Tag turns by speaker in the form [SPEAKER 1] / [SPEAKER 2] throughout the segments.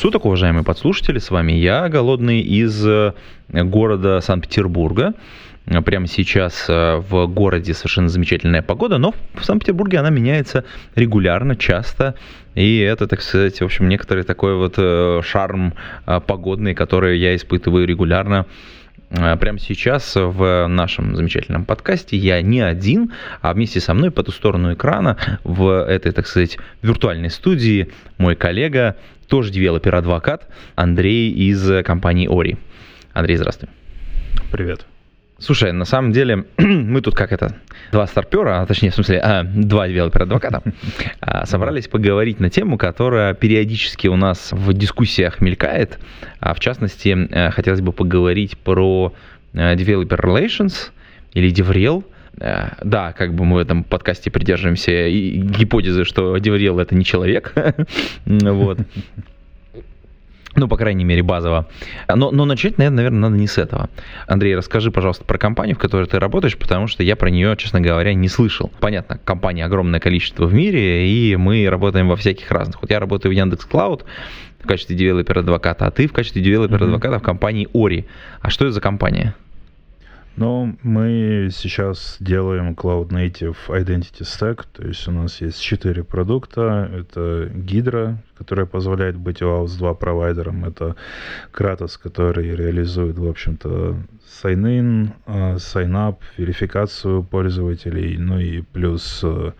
[SPEAKER 1] суток, уважаемые подслушатели. С вами я, Голодный, из э, города Санкт-Петербурга. Прямо сейчас э, в городе совершенно замечательная погода, но в Санкт-Петербурге она меняется регулярно, часто. И это, так сказать, в общем, некоторый такой вот э, шарм погодный, который я испытываю регулярно Прямо сейчас в нашем замечательном подкасте я не один, а вместе со мной по ту сторону экрана в этой, так сказать, виртуальной студии мой коллега, тоже девелопер-адвокат Андрей из компании Ory. Андрей, здравствуй.
[SPEAKER 2] Привет.
[SPEAKER 1] Слушай, на самом деле мы тут как это, два старпера, а точнее, в смысле, а, два девелопера-адвоката, а, собрались поговорить на тему, которая периодически у нас в дискуссиях мелькает. А, в частности, э, хотелось бы поговорить про э, Developer Relations или DevRel. Э, да, как бы мы в этом подкасте придерживаемся гипотезы, что DevRel это не человек. Вот. Ну, по крайней мере, базово. Но, но начать, наверное, надо не с этого. Андрей, расскажи, пожалуйста, про компанию, в которой ты работаешь, потому что я про нее, честно говоря, не слышал. Понятно, компаний огромное количество в мире, и мы работаем во всяких разных. Вот я работаю в Яндекс Клауд в качестве девелопера-адвоката, а ты в качестве девелопера-адвоката в компании Ори. А что это за компания?
[SPEAKER 2] Ну, мы сейчас делаем Cloud Native Identity Stack, то есть у нас есть четыре продукта. Это Hydra, которая позволяет быть OAuth 2 провайдером. Это Kratos, который реализует, в общем-то, sign-in, а, sign-up, верификацию пользователей, ну и плюс э,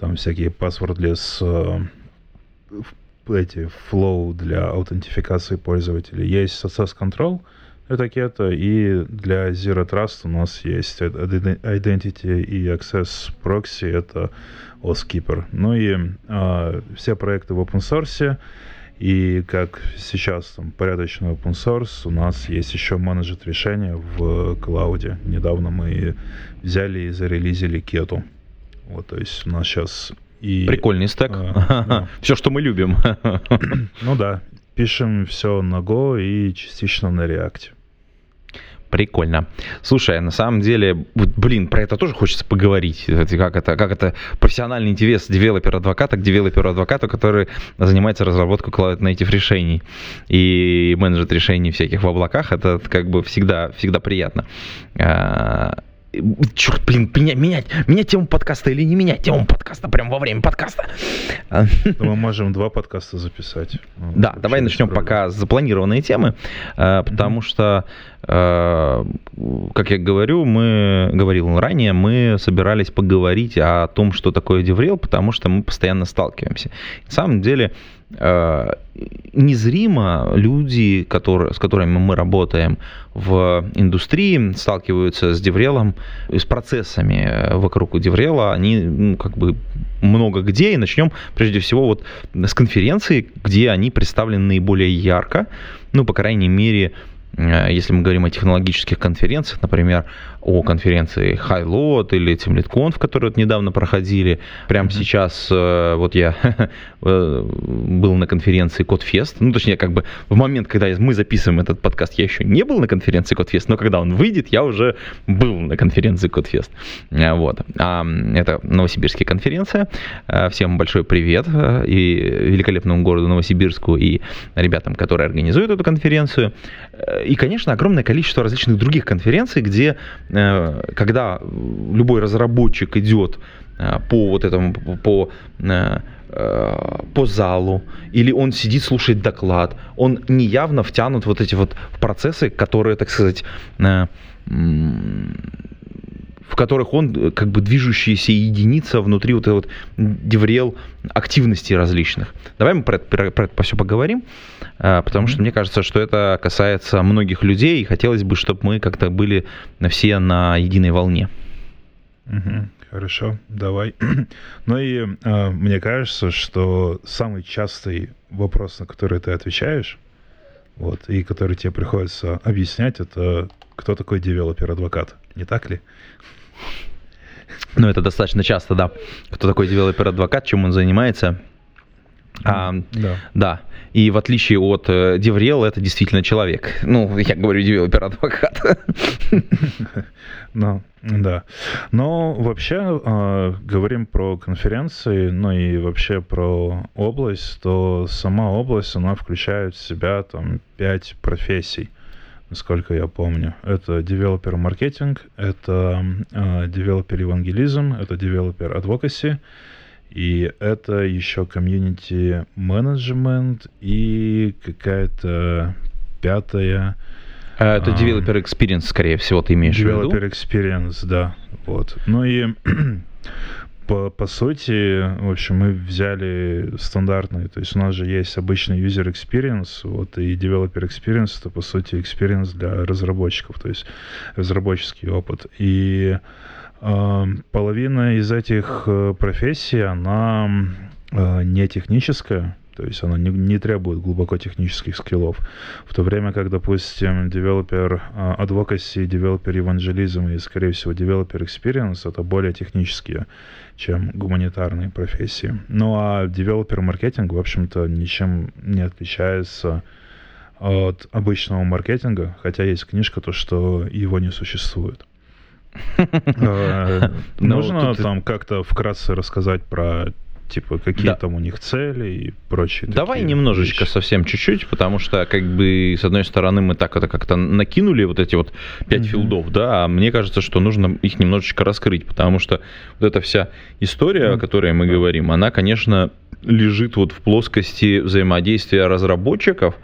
[SPEAKER 2] там всякие passwordless э, эти flow для аутентификации пользователей. Есть Access Control — это кета, и для Zero Trust у нас есть Identity и Access Proxy, это OSKeeper. Ну и э, все проекты в open source, и как сейчас там порядочный open source, у нас есть еще менеджер решения в клауде. Недавно мы взяли и зарелизили кету. Вот, то есть у нас сейчас и...
[SPEAKER 1] Прикольный стек. А, да. Все, что мы любим.
[SPEAKER 2] Ну да. Пишем все на Go и частично на React.
[SPEAKER 1] Прикольно. Слушай, на самом деле, блин, про это тоже хочется поговорить. Как это, как это профессиональный интерес девелопера-адвоката к девелоперу-адвокату, который занимается разработкой Cloud Native решений и менеджер решений всяких в облаках. Это как бы всегда, всегда приятно. А, черт, блин, менять, менять, менять тему подкаста или не менять тему подкаста прямо во время подкаста.
[SPEAKER 2] Мы можем два подкаста записать.
[SPEAKER 1] Да, давай начнем пока с запланированные темы, э, потому что, э, как я говорю, мы говорил ранее, мы собирались поговорить о том, что такое DevRel, потому что мы постоянно сталкиваемся. На самом деле, незримо люди, которые, с которыми мы работаем в индустрии, сталкиваются с Деврелом, с процессами э, вокруг Деврела, они ну, как бы много где, и начнем прежде всего вот с конференции, где они представлены наиболее ярко, ну, по крайней мере, э, если мы говорим о технологических конференциях, например, о конференции Highload или TeamLead которые вот недавно проходили. Прямо mm-hmm. сейчас э, вот я э, был на конференции CodeFest. Ну, точнее, как бы в момент, когда мы записываем этот подкаст, я еще не был на конференции CodeFest, но когда он выйдет, я уже был на конференции CodeFest. Э, вот. А, это новосибирская конференция. Всем большой привет и великолепному городу Новосибирску и ребятам, которые организуют эту конференцию. И, конечно, огромное количество различных других конференций, где Э, когда любой разработчик идет э, по вот этому, по, э, по залу, или он сидит, слушает доклад, он неявно втянут вот эти вот процессы, которые, так сказать, в которых он как бы движущаяся единица внутри вот этой вот деврел активностей различных. Давай мы про это, про, про это все поговорим, а, потому что мне кажется, что это касается многих людей, и хотелось бы, чтобы мы как-то были все на единой волне.
[SPEAKER 2] Угу, хорошо, давай. ну и э, мне кажется, что самый частый вопрос, на который ты отвечаешь, вот, и который тебе приходится объяснять, это кто такой девелопер-адвокат, не так ли?
[SPEAKER 1] Ну, это достаточно часто, да. Кто такой девелопер-адвокат, чем он занимается? А, да. да. И в отличие от э, DevRel, это действительно человек. Ну, я говорю, девелопер-адвокат.
[SPEAKER 2] Ну, да. Но вообще, э, говорим про конференции, ну и вообще про область, то сама область, она включает в себя там пять профессий насколько я помню. Это developer-маркетинг, это э, developer-евангелизм, это developer advocacy, и это еще комьюнити менеджмент и какая-то пятая...
[SPEAKER 1] А, это Developer Experience, скорее всего, ты имеешь в виду?
[SPEAKER 2] Developer Experience, да. Вот. Ну и по, по сути, в общем, мы взяли стандартный, то есть у нас же есть обычный user experience, вот, и developer experience это, по сути, experience для разработчиков, то есть разработческий опыт. И Половина из этих э, профессий, она э, не техническая, то есть она не, не требует глубоко технических скиллов. В то время как, допустим, developer advocacy, developer евангелизм и, скорее всего, developer experience это более технические, чем гуманитарные профессии. Ну а девелопер маркетинг, в общем-то, ничем не отличается от обычного маркетинга, хотя есть книжка, то, что его не существует. Ну, Нужно там как-то вкратце рассказать про типа какие да. там у них цели и прочее.
[SPEAKER 1] Давай немножечко, вещи. совсем чуть-чуть, потому что как бы с одной стороны мы так это как-то накинули вот эти вот пять mm-hmm. филдов, да, а мне кажется, что нужно их немножечко раскрыть, потому что вот эта вся история, mm-hmm. о которой мы mm-hmm. говорим, она, конечно, лежит вот в плоскости взаимодействия разработчиков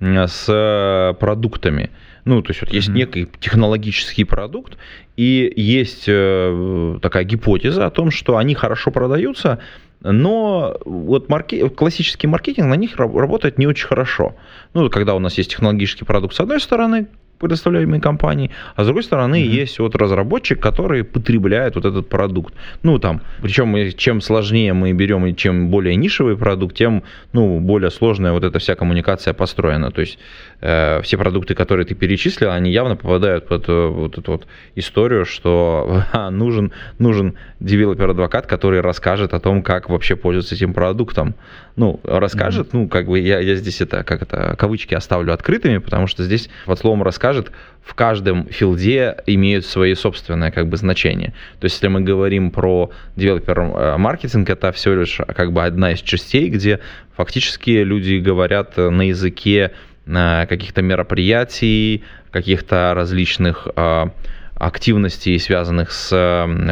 [SPEAKER 1] с продуктами. Ну, то есть вот есть mm-hmm. некий технологический продукт, и есть э, такая гипотеза о том, что они хорошо продаются, но вот марке... классический маркетинг на них работает не очень хорошо. Ну, когда у нас есть технологический продукт с одной стороны, предоставляемой компании, а с другой стороны mm-hmm. есть вот разработчик, который потребляет вот этот продукт. Ну, там, причем чем сложнее мы берем и чем более нишевый продукт, тем, ну, более сложная вот эта вся коммуникация построена. То есть э, все продукты, которые ты перечислил, они явно попадают под э, вот эту вот историю, что а, нужен, нужен developer-адвокат, который расскажет о том, как вообще пользоваться этим продуктом. Ну, расскажет, mm-hmm. ну, как бы я, я здесь это, как это, кавычки оставлю открытыми, потому что здесь под словом расскажет в каждом field е имеют свои собственное как бы значение. То есть, если мы говорим про девелопер-маркетинг, это все лишь как бы одна из частей, где фактически люди говорят на языке э, каких-то мероприятий, каких-то различных активностей, связанных с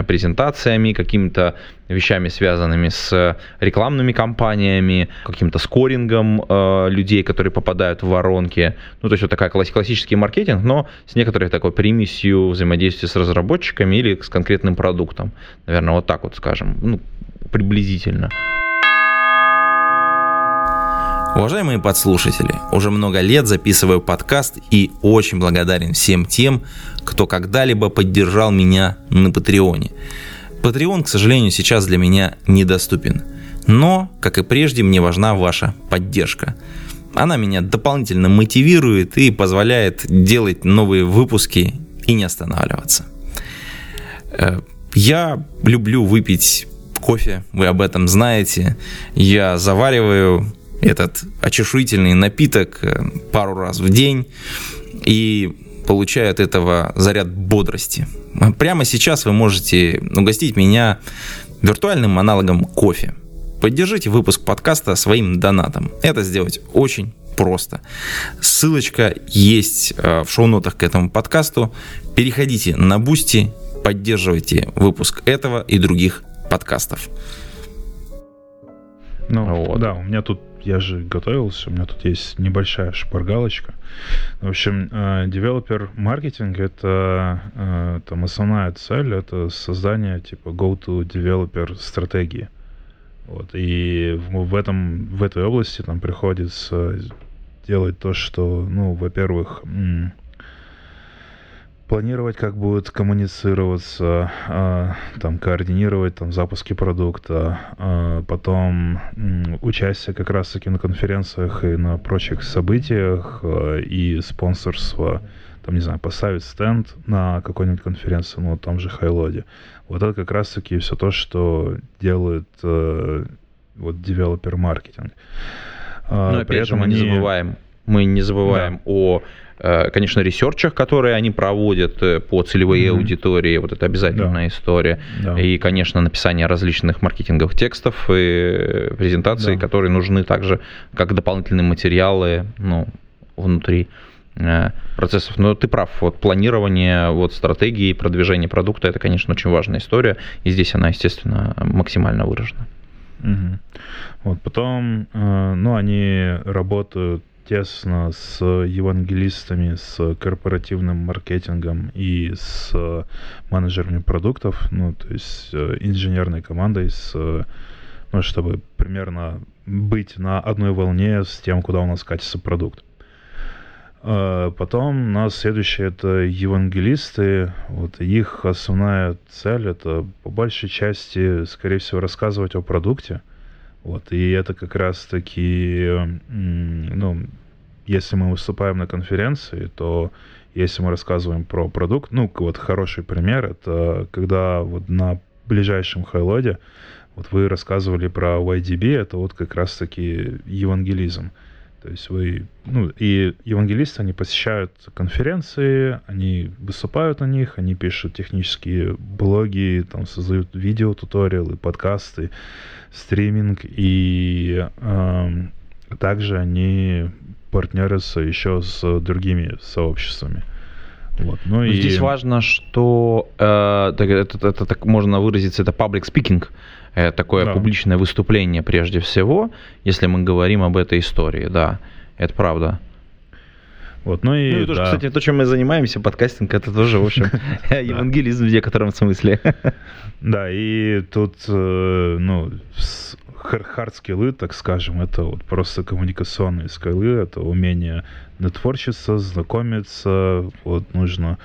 [SPEAKER 1] презентациями, какими-то вещами, связанными с рекламными кампаниями, каким-то скорингом э, людей, которые попадают в воронки. Ну, то есть вот такая классический маркетинг, но с некоторой такой примесью взаимодействия с разработчиками или с конкретным продуктом. Наверное, вот так вот скажем, ну, приблизительно.
[SPEAKER 3] Уважаемые подслушатели, уже много лет записываю подкаст и очень благодарен всем тем, кто когда-либо поддержал меня на Патреоне. Patreon, к сожалению, сейчас для меня недоступен. Но, как и прежде, мне важна ваша поддержка. Она меня дополнительно мотивирует и позволяет делать новые выпуски и не останавливаться. Э, я люблю выпить кофе, вы об этом знаете. Я завариваю этот очешуительный напиток э, пару раз в день и получаю от этого заряд бодрости. Прямо сейчас вы можете угостить меня виртуальным аналогом кофе. Поддержите выпуск подкаста своим донатом. Это сделать очень просто. Ссылочка есть э, в шоу-нотах к этому подкасту. Переходите на Бусти, поддерживайте выпуск этого и других подкастов.
[SPEAKER 2] Ну, вот. да, у меня тут я же готовился, у меня тут есть небольшая шпаргалочка. В общем, девелопер маркетинг это э, там основная цель это создание типа go-to-developer стратегии. Вот, и в этом в этой области там приходится делать то, что, ну, во-первых, планировать, как будет коммуницироваться, э, там, координировать там, запуски продукта, э, потом э, участие как раз-таки на конференциях и на прочих событиях э, и спонсорство там, не знаю, поставить стенд на какой-нибудь конференции, ну, там же Хайлоде. Вот это как раз-таки все то, что делает э, вот девелопер-маркетинг.
[SPEAKER 1] А, Но опять же, мы они... не забываем, мы не забываем да. о конечно, ресерчах, которые они проводят э, по целевой mm-hmm. аудитории, вот это обязательная да. история. Да. И, конечно, написание различных маркетинговых текстов и презентаций, да. которые нужны также как дополнительные материалы ну, внутри э, процессов. Но ты прав, вот планирование вот стратегии продвижения продукта это, конечно, очень важная история, и здесь она, естественно, максимально выражена.
[SPEAKER 2] Угу. Вот потом, ну, они работают тесно с евангелистами, с корпоративным маркетингом и с менеджерами продуктов, ну, то есть э, инженерной командой, с, ну, чтобы примерно быть на одной волне с тем, куда у нас катится продукт. Э, потом у нас следующее это евангелисты. Вот их основная цель это по большей части, скорее всего, рассказывать о продукте. Вот, и это как раз-таки, ну, если мы выступаем на конференции, то если мы рассказываем про продукт, ну, вот хороший пример, это когда вот на ближайшем хайлоде вот вы рассказывали про YDB, это вот как раз-таки евангелизм. То есть вы, ну, и евангелисты, они посещают конференции, они выступают на них, они пишут технические блоги, там создают видео, туториалы, подкасты, стриминг, и э, также они партнерятся еще с другими сообществами.
[SPEAKER 1] Вот. Ну, и... Здесь важно, что э, это, это, это, так можно выразиться, это public speaking, э, такое да. публичное выступление прежде всего, если мы говорим об этой истории, да, это правда.
[SPEAKER 2] Вот, ну и,
[SPEAKER 1] ну и тоже, да. кстати, то, чем мы занимаемся, подкастинг, это тоже, в общем, евангелизм в некотором смысле.
[SPEAKER 2] Да, и тут, э, ну, хард-скиллы, так скажем, это вот просто коммуникационные скиллы, это умение нетворкиться, знакомиться, вот нужно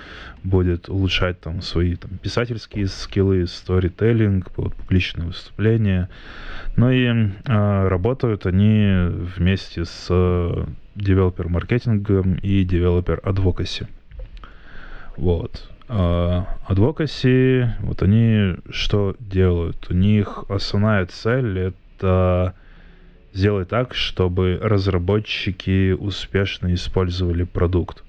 [SPEAKER 2] будет улучшать там свои там, писательские скиллы, сторителлинг, вот, публичные выступления. Ну и э, работают они вместе с developer-маркетингом и developer advocacy. Вот. Адвокаси, вот они что делают? У них основная цель это сделать так, чтобы разработчики успешно использовали продукт.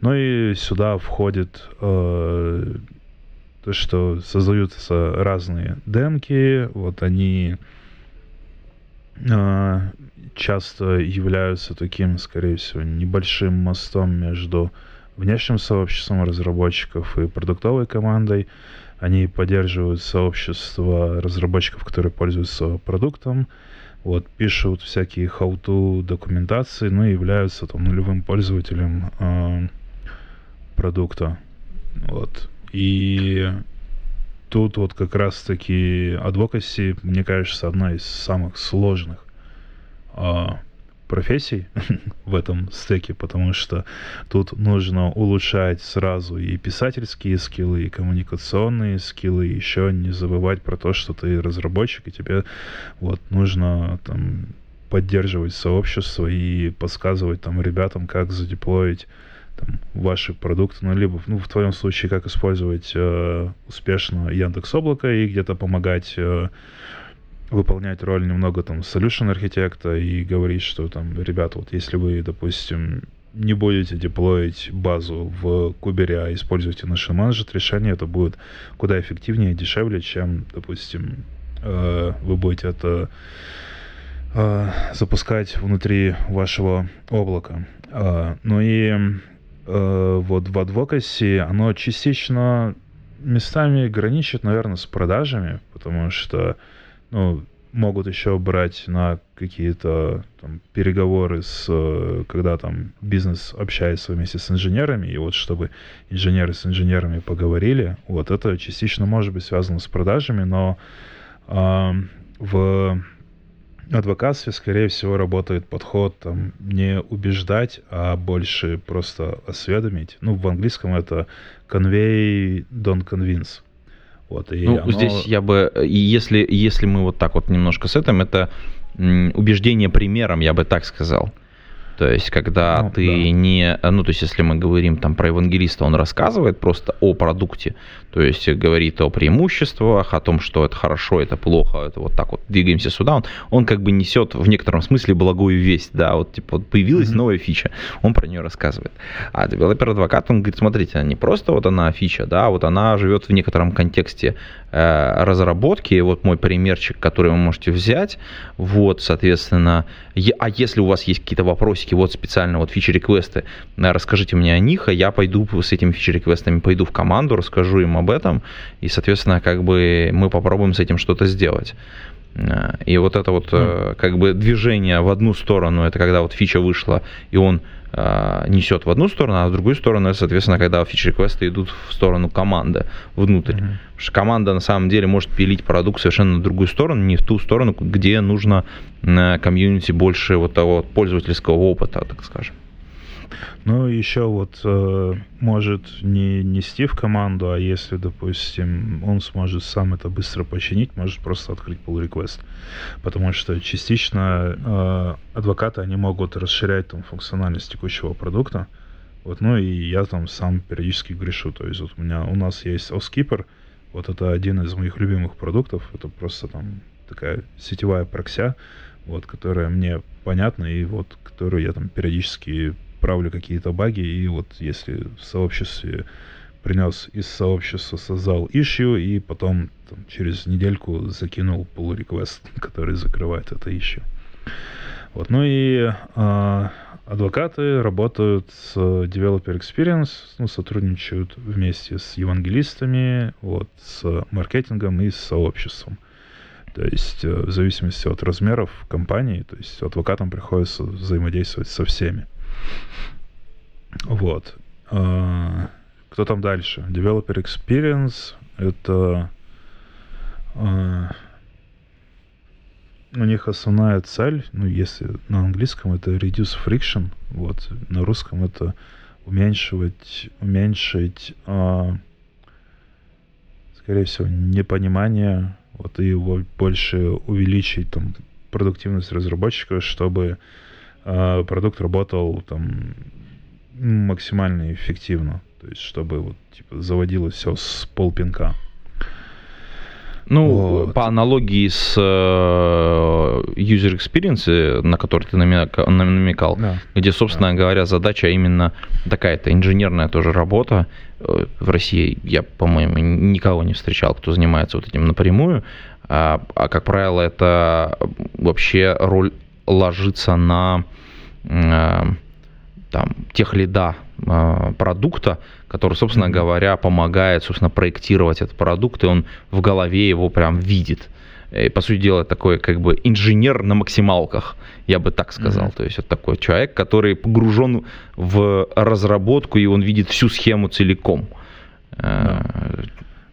[SPEAKER 2] Ну и сюда входит э, то, что создаются разные демки, вот они э, часто являются таким, скорее всего, небольшим мостом между внешним сообществом разработчиков и продуктовой командой. Они поддерживают сообщество разработчиков, которые пользуются продуктом, вот, пишут всякие how-to документации, но являются там нулевым пользователем э, продукта. Вот. И тут вот как раз-таки advocacy, мне кажется, одна из самых сложных э, профессий в этом стеке, потому что тут нужно улучшать сразу и писательские скиллы, и коммуникационные скиллы, и еще не забывать про то, что ты разработчик, и тебе вот нужно там поддерживать сообщество и подсказывать там ребятам, как задеплоить там, ваши продукты, ну, либо, ну, в твоем случае, как использовать э, успешно Яндекс Облако и где-то помогать э, выполнять роль немного там solution архитекта и говорить, что там, ребята, вот если вы, допустим, не будете деплоить базу в кубере, а используете наше менеджер решение, это будет куда эффективнее и дешевле, чем, допустим, э, вы будете это э, запускать внутри вашего облака. Э, ну и вот в адвокасе оно частично местами граничит, наверное, с продажами, потому что ну, могут еще брать на какие-то там, переговоры с, когда там бизнес общается вместе с инженерами, и вот чтобы инженеры с инженерами поговорили, вот это частично может быть связано с продажами, но э, в адвокатстве, скорее всего, работает подход там не убеждать, а больше просто осведомить. Ну, в английском это convey, don't convince.
[SPEAKER 1] Вот, и ну, оно... здесь я бы, если, если мы вот так вот немножко с этим, это убеждение примером, я бы так сказал. То есть, когда
[SPEAKER 2] Ну,
[SPEAKER 1] ты
[SPEAKER 2] да.
[SPEAKER 1] не... Ну, то есть, если мы говорим там про евангелиста, он рассказывает просто о продукте, то есть говорит о преимуществах, о том, что это хорошо, это плохо, это вот так вот двигаемся сюда, он, он как бы несет в некотором смысле благую весть, да, вот типа вот появилась
[SPEAKER 2] Мгм.
[SPEAKER 1] новая фича, он про нее рассказывает. А developer-адвокат, он говорит, смотрите, не просто вот она фича, да, вот она живет в некотором контексте э, разработки, вот мой примерчик, который вы можете взять, вот, соответственно, е- а если у вас есть какие-то вопросики, вот специально вот feature request ы, э, расскажите мне о них, а я пойду с этими feature request ами, пойду в команду, расскажу им об этом, и, соответственно, как бы мы попробуем с этим что-то сделать. Э, И вот это вот э, как бы движение в одну сторону, это когда вот фича вышла, и он э, несет в одну сторону, а в другую сторону, это, соответственно, когда фичи-реквесты идут в сторону команды, внутрь.
[SPEAKER 2] Мгм.
[SPEAKER 1] Потому что команда на самом деле может пилить продукт совершенно на другую сторону, не в ту сторону, где нужно на комьюнити больше вот того пользовательского опыта, так скажем.
[SPEAKER 2] Ну, еще вот э, может не нести в команду, а если, допустим, он сможет сам это быстро починить, может просто открыть pull request. Потому что частично э, адвокаты, они могут расширять там функциональность текущего продукта. Вот, ну и я там сам периодически грешу. То есть вот у меня у нас есть Oskipper, вот это один из моих любимых продуктов. Это просто там такая сетевая прокся, вот, которая мне понятна, и вот которую я там периодически правлю какие-то баги, и вот если в сообществе принес из сообщества, создал issue, и потом там, через недельку закинул pull request, который закрывает это issue. Вот, ну и а, адвокаты работают с Developer Experience, ну, сотрудничают вместе с евангелистами, вот, с маркетингом и с сообществом. То есть э, в зависимости от размеров компании, то есть адвокатам приходится взаимодействовать со всеми. Вот. А, Кто там дальше? Developer Experience это а, у них основная цель, ну если на английском это reduce friction, вот на русском это уменьшивать, уменьшить, а, скорее всего, непонимание, вот и его больше увеличить там продуктивность разработчика, чтобы продукт работал там максимально эффективно, то есть чтобы вот типа заводилось все с полпинка.
[SPEAKER 1] Ну,
[SPEAKER 2] Вот.
[SPEAKER 1] по аналогии с э, user experience, на который ты намека- намекал,
[SPEAKER 2] Да.
[SPEAKER 1] где, собственно говоря, задача именно такая-то инженерная тоже работа. Э, В России я, по-моему, никого не встречал, кто занимается вот этим напрямую. А, а, как правило, это вообще роль ложится на там, тех лида э, продукта, который, собственно говоря, помогает, собственно, проектировать этот продукт, и он в голове его прям видит. И, по сути дела, такой как бы инженер на максималках, я бы так сказал.
[SPEAKER 2] Мгм.
[SPEAKER 1] То есть вот такой человек, который погружен в разработку, и он видит всю схему целиком. Э,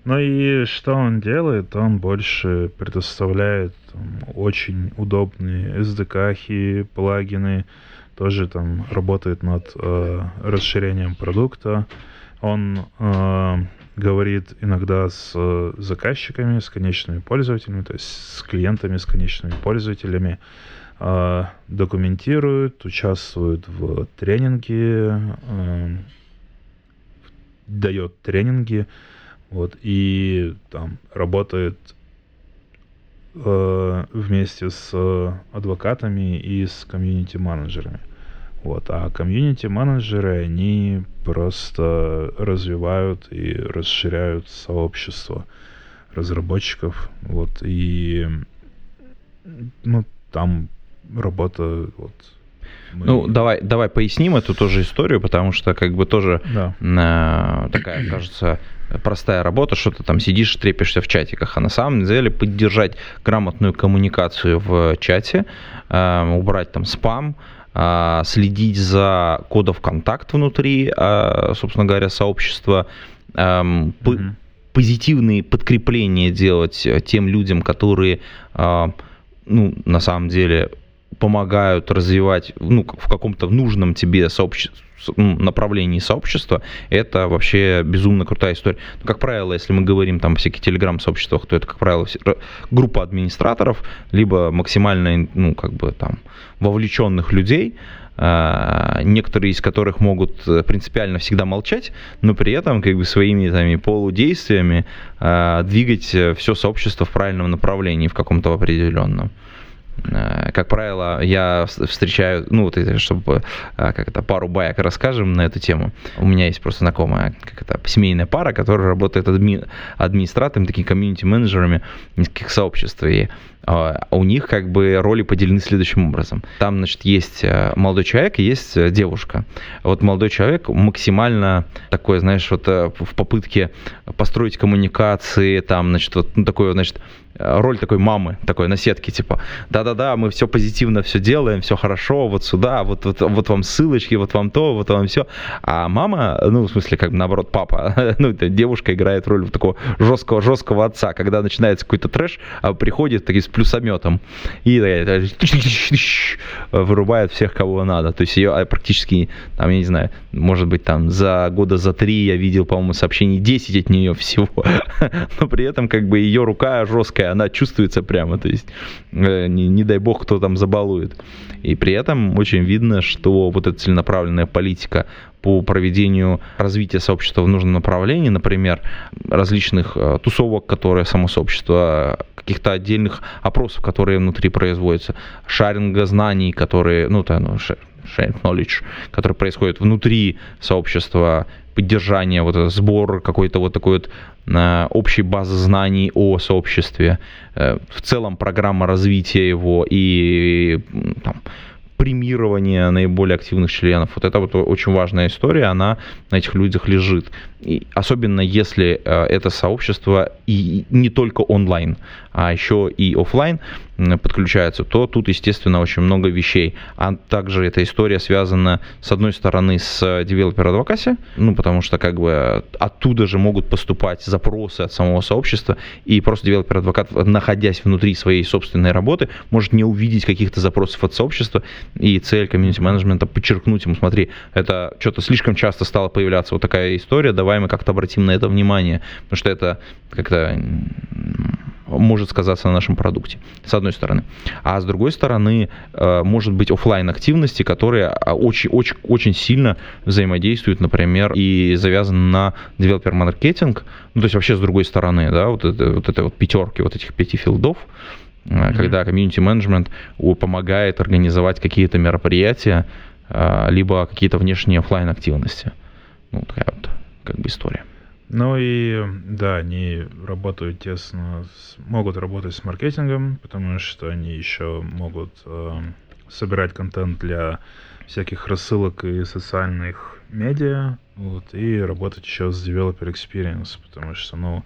[SPEAKER 2] Ну и что он делает? Он больше предоставляет там, очень удобные SDK, плагины, тоже там работает над э, расширением продукта. Он э, говорит иногда с э, заказчиками, с конечными пользователями, то есть с клиентами, с конечными пользователями, э, документирует, участвует в тренинге, э, дает тренинги, вот, и там работает э, вместе с адвокатами и с комьюнити-менеджерами. Вот, а комьюнити-менеджеры, они просто развивают и расширяют сообщество разработчиков, вот, и ну, там работа, вот, мы-
[SPEAKER 1] Ну, давай, давай поясним эту тоже историю, потому что как бы тоже
[SPEAKER 2] да.
[SPEAKER 1] э, такая, кажется, простая работа, что ты там сидишь, трепишься в чатиках, а на самом деле поддержать грамотную коммуникацию в чате, э, убрать там спам, следить за кодов контакт внутри, э, собственно говоря, сообщества, эм, позитивные подкрепления делать э, тем людям, которые, э, ну, на самом деле, помогают развивать ну, в каком-то нужном тебе сообществе направлении сообщества, это вообще безумно крутая история. Но, как правило, если мы говорим там о всяких телеграм-сообществах, то это, как правило, группа администраторов, либо максимально, ну, как бы там, вовлеченных людей, а, некоторые из которых могут э, принципиально всегда молчать, но при этом как бы своими там, полудействиями а, двигать э, все сообщество в правильном направлении, в каком-то определенном. Э, как правило, я встречаю, ну, вот это, чтобы э, как это, пару баек расскажем на эту тему. У меня есть просто знакомая, как это, семейная пара, которая работает адми, администратором, такими комьюнити-менеджерами нескольких сообществ. И у них как бы роли поделены следующим образом. Там, значит, есть э, молодой человек и есть девушка. Вот молодой человек максимально такой, знаешь, вот в попытке построить коммуникации, там, значит, вот ну, такой, значит, роль такой мамы, такой на сетке, типа, да-да-да, мы все позитивно все делаем, все хорошо, вот сюда, вот, вот, вот вам ссылочки, вот вам то, вот вам все. А мама, ну, в смысле, как бы наоборот, папа, ну, это девушка играет роль такого жесткого, жесткого отца, когда начинается какой-то трэш, а приходит такие плюсометом и вырубает всех, кого надо. То есть ее а, практически, там, я не знаю, может быть, там за года за три я видел, по-моему, сообщений 10 от нее всего. Но при этом, как бы, ее рука жесткая, она чувствуется прямо, то есть э, не, не дай бог, кто там забалует. И при этом очень видно, что вот эта целенаправленная политика по проведению развития сообщества в нужном направлении, например, различных э, тусовок, которые само сообщество, каких-то отдельных опросов, которые внутри производятся, шаринга знаний, которые, ну, то, ну, sharing knowledge, который происходит внутри сообщества, поддержание, вот сбор какой-то вот такой вот э, общей базы знаний о сообществе, э, в целом программа развития его и там, премирование наиболее активных членов. Вот это вот очень важная история, она на этих людях лежит. И особенно если э, это сообщество и не только онлайн, а еще и офлайн подключается, то тут, естественно, очень много вещей. А также эта история связана, с одной стороны, с девелопер адвокаси, ну, потому что как бы оттуда же могут поступать запросы от самого сообщества, и просто девелопер адвокат, находясь внутри своей собственной работы, может не увидеть каких-то запросов от сообщества, и цель комьюнити-менеджмента подчеркнуть ему, смотри, это что-то слишком часто стало появляться вот такая история, давай мы как-то обратим на это внимание, потому что это как-то может сказаться на нашем продукте, с одной стороны. А с другой стороны, э, может быть офлайн активности, которые а, очень сильно взаимодействуют, например, и завязаны на developer маркетинг, ну, то есть вообще с другой стороны, да, вот это вот, это вот пятерки вот этих пяти филдов, mm-hmm. когда комьюнити менеджмент помогает организовать какие-то мероприятия, э, либо какие-то внешние офлайн активности. Ну, такая вот как бы история.
[SPEAKER 2] Ну и да, они работают тесно, с, могут работать с маркетингом, потому что они еще могут э, собирать контент для всяких рассылок и социальных медиа, вот, и работать еще с developer experience, потому что, ну,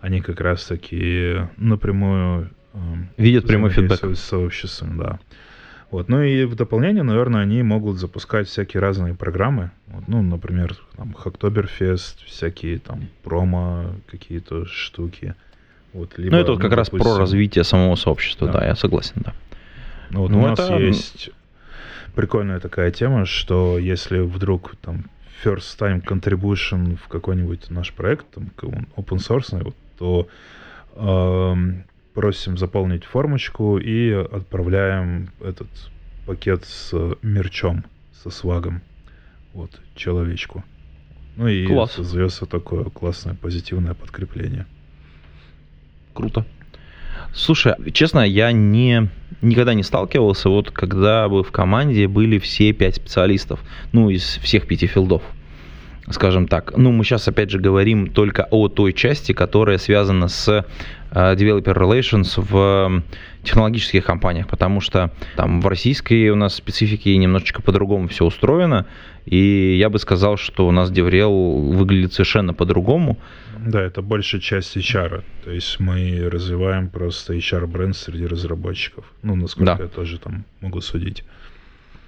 [SPEAKER 2] они как раз таки напрямую
[SPEAKER 1] э, видят прямой фидбэк
[SPEAKER 2] с сообществом, да. Вот. Ну и в дополнение, наверное, они могут запускать всякие разные программы. Вот, ну, например, там Хоктоберфест, всякие там промо, какие-то штуки.
[SPEAKER 1] Вот, либо, ну, это вот как ну, раз допустим, про развитие самого сообщества, да, да я согласен, да.
[SPEAKER 2] Ну, вот ну, у нас это... есть прикольная такая тема, что если вдруг там first time contribution в какой-нибудь наш проект, там, open source, то эм, просим заполнить формочку и отправляем этот пакет с мерчом, со свагом, вот, человечку. Ну и Класс. создается такое классное позитивное подкрепление.
[SPEAKER 1] Круто. Слушай, честно, я не, никогда не сталкивался, вот когда бы в команде были все пять специалистов, ну, из всех пяти филдов скажем так. Ну, мы сейчас, опять же, говорим только о той части, которая связана с э, developer relations в технологических компаниях, потому что там в российской у нас специфике немножечко по-другому все устроено, и я бы сказал, что у нас DevRel выглядит совершенно по-другому.
[SPEAKER 2] Да, это большая часть HR, то есть мы развиваем просто HR-бренд среди разработчиков, ну, насколько да. я тоже там могу судить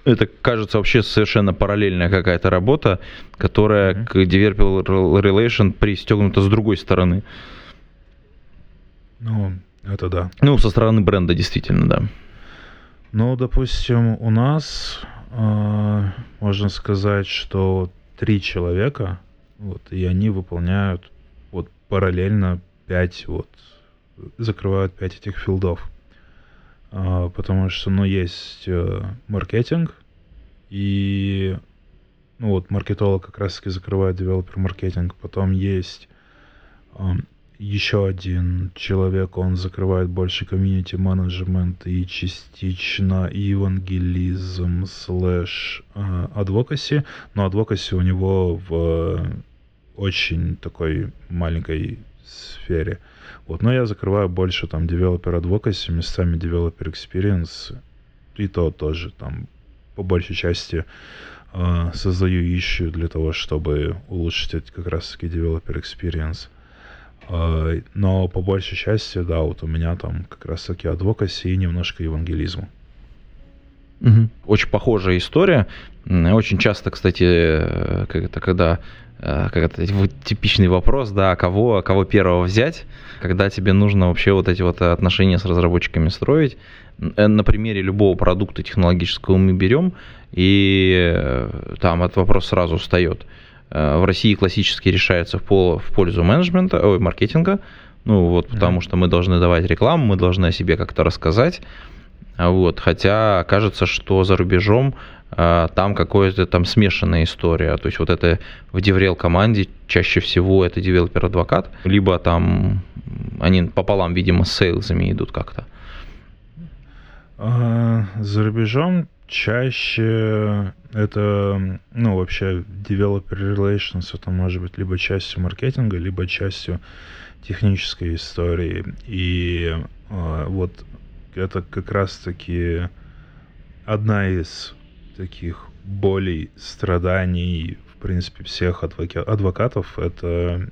[SPEAKER 1] это кажется вообще совершенно параллельная какая-то работа, которая mm-hmm. к Developer Relation пристегнута с другой стороны.
[SPEAKER 2] Ну, это да.
[SPEAKER 1] Ну, со стороны бренда, действительно, да.
[SPEAKER 2] Ну, допустим, у нас э, можно сказать, что три человека, вот, и они выполняют вот параллельно пять вот закрывают пять этих филдов. А, потому что, ну, есть э, маркетинг, и, ну, вот, маркетолог как раз-таки закрывает девелопер-маркетинг. Потом есть еще один человек, он закрывает больше комьюнити менеджмент и частично евангелизм слэш адвокаси, но адвокаси у него в очень такой маленькой сфере. Вот, но я закрываю больше там developer advocacy, местами developer experience, и то тоже там по большей части э, создаю ищу для того, чтобы улучшить как раз-таки developer experience. Но по большей части, да, вот у меня там как раз таки адвокаси и немножко евангелизма.
[SPEAKER 1] Очень похожая история. Очень часто, кстати, э, это, когда э, как это, типичный вопрос, да, кого, кого первого взять, когда тебе нужно вообще вот эти вот отношения с разработчиками строить. Э, на примере любого продукта технологического мы берем, и там этот вопрос сразу встает. Э, в России классически решается в, пол, в пользу менеджмента, ой, маркетинга, ну вот, потому mm-hmm. что мы должны давать рекламу, мы должны о себе как-то рассказать, а вот, хотя кажется, что за рубежом а, там какая-то там смешанная история, то есть вот это в DevRel команде чаще всего это developer-адвокат, либо там они пополам, видимо, с сейлзами идут как-то.
[SPEAKER 2] А, за рубежом чаще это, ну, вообще, developer relations, это может быть либо частью маркетинга, либо частью технической истории. И э, вот это как раз-таки одна из таких болей, страданий принципе, всех адвокатов, это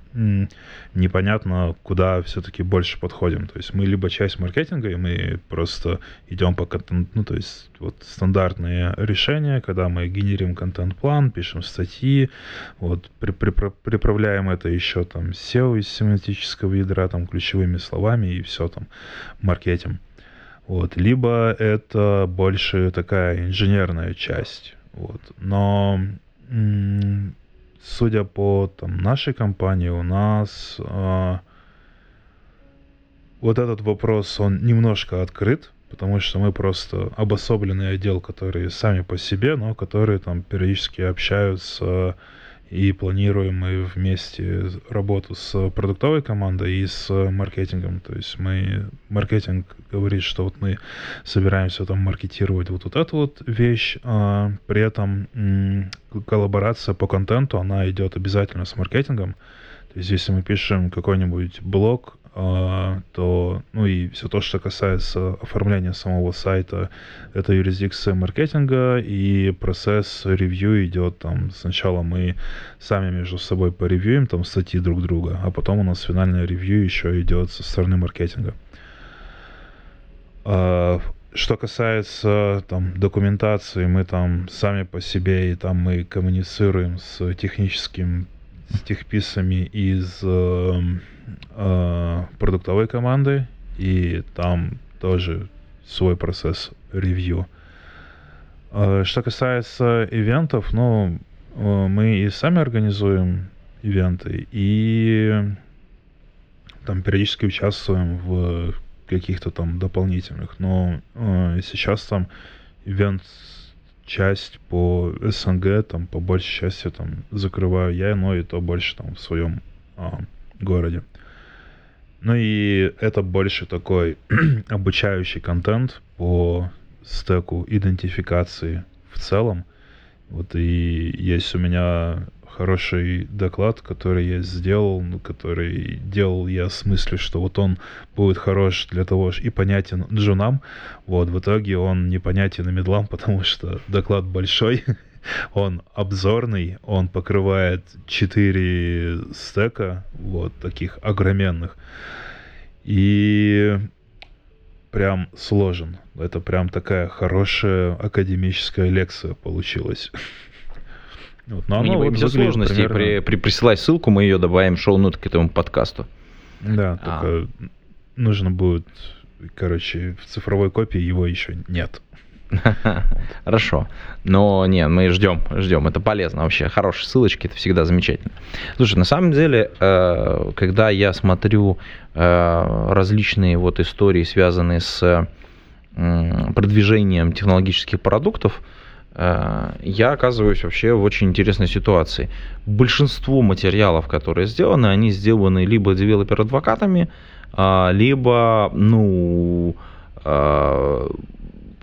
[SPEAKER 2] непонятно, куда все-таки больше подходим. То есть мы либо часть маркетинга, и мы просто идем по контенту, ну, то есть вот стандартные решения, когда мы генерим контент-план, пишем статьи, вот при, при, приправляем это еще там SEO из семантического ядра, там ключевыми словами и все там маркетинг. Вот. Либо это больше такая инженерная часть. Вот. Но судя по там, нашей компании, у нас э, вот этот вопрос, он немножко открыт, потому что мы просто обособленный отдел, которые сами по себе, но которые там периодически общаются и планируем мы вместе работу с продуктовой командой и с маркетингом. То есть мы, маркетинг говорит, что вот мы собираемся там маркетировать вот, вот эту вот вещь, а при этом м- коллаборация по контенту, она идет обязательно с маркетингом. То есть если мы пишем какой-нибудь блог, то, ну и все то, что касается оформления самого сайта, это юрисдикция маркетинга, и процесс ревью идет там, сначала мы сами между собой поревьюем там статьи друг друга, а потом у нас финальное ревью еще идет со стороны маркетинга. А, что касается там документации, мы там сами по себе и там мы коммуницируем с техническим с техписами из э, э, продуктовой команды, и там тоже свой процесс ревью. Э, что касается ивентов, ну, э, мы и сами организуем ивенты, и там периодически участвуем в каких-то там дополнительных. Но э, сейчас там ивент часть по СНГ, там, по большей части, там, закрываю я, но и то больше, там, в своем а, городе. Ну и это больше такой обучающий контент по стеку идентификации в целом. Вот и есть у меня хороший доклад, который я сделал, ну, который делал я с мыслью, что вот он будет хорош для того и понятен джунам. Вот, в итоге он непонятен и медлам, потому что доклад большой, он обзорный, он покрывает 4 стека, вот, таких огроменных. И прям сложен. Это прям такая хорошая академическая лекция получилась.
[SPEAKER 1] Вот, но оно не вот без сложностей. Примерно... При, при, присылай ссылку, мы ее добавим в шоу-нот к этому подкасту.
[SPEAKER 2] Да, а. только нужно будет, короче, в цифровой копии его еще нет.
[SPEAKER 1] Хорошо. Но не, мы ждем, ждем. Это полезно вообще. Хорошие ссылочки, это всегда замечательно. Слушай, на самом деле, э, когда я смотрю э, различные вот истории, связанные с продвижением технологических продуктов, э, я оказываюсь вообще в очень интересной ситуации. Большинство материалов, которые сделаны, они сделаны либо девелопер-адвокатами, а, либо, ну,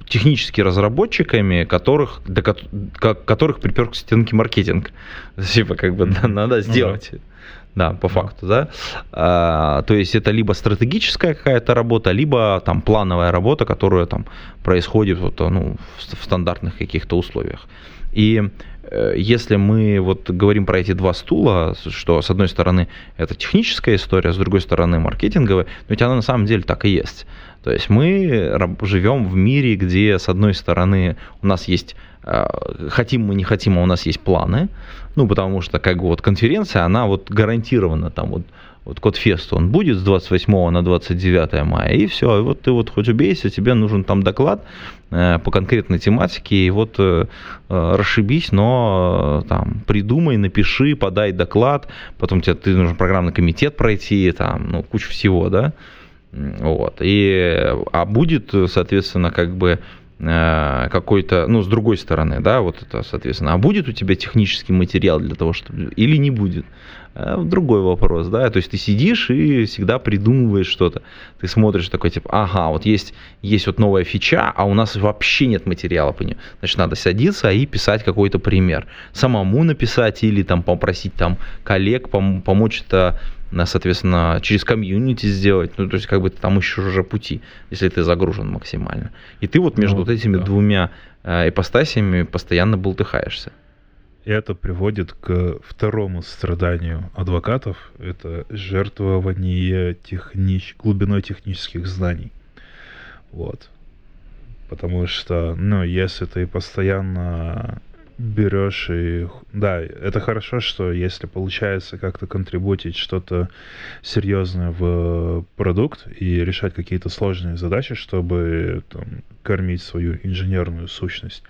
[SPEAKER 1] технически разработчиками, которых, до которых припер к стенке маркетинг. Типа, как бы надо сделать. Да. да, по факту, да. А, то есть это либо стратегическая какая-то работа, либо там плановая работа, которая там происходит вот, ну, в, в стандартных каких-то условиях. И э, если мы вот говорим про эти два стула, что с одной стороны это техническая история, с другой стороны маркетинговая, но ведь она на самом деле так и есть. То есть мы живем в мире, где с одной стороны у нас есть э, хотим мы не хотим, а у нас есть планы, ну потому что как бы вот конференция, она вот гарантирована там вот вот Кодфест, он будет с 28 на 29 мая, и все, и вот ты вот хоть убейся, тебе нужен там доклад э, по конкретной тематике, и вот э, э расшибись, но там придумай, напиши, подай доклад, потом тебе ты нужен программный комитет пройти, там, ну, куча всего, да, вот. И, а будет, соответственно, как бы какой-то, ну, с другой стороны, да, вот это, соответственно, а будет у тебя технический материал для того, чтобы, или не будет? Э, другой вопрос, да, то есть ты сидишь и всегда придумываешь что-то. Ты смотришь такой, типа, ага, вот есть, есть вот новая фича, а у нас вообще нет материала по ней. Значит, надо садиться и писать какой-то пример. Самому написать или там попросить там коллег пом- помочь это соответственно, через комьюнити сделать, ну, то есть, как бы там ищешь уже пути, если ты загружен максимально. И ты вот между ну, вот этими да. двумя э, ипостасями постоянно болтыхаешься.
[SPEAKER 2] Это приводит к второму страданию адвокатов. Это жертвование технич... глубиной технических знаний. Вот. Потому что, ну, если ты постоянно берешь и... Да, это хорошо, что если получается как-то контрибутить что-то серьезное в продукт и решать какие-то сложные задачи, чтобы там, кормить свою инженерную сущность.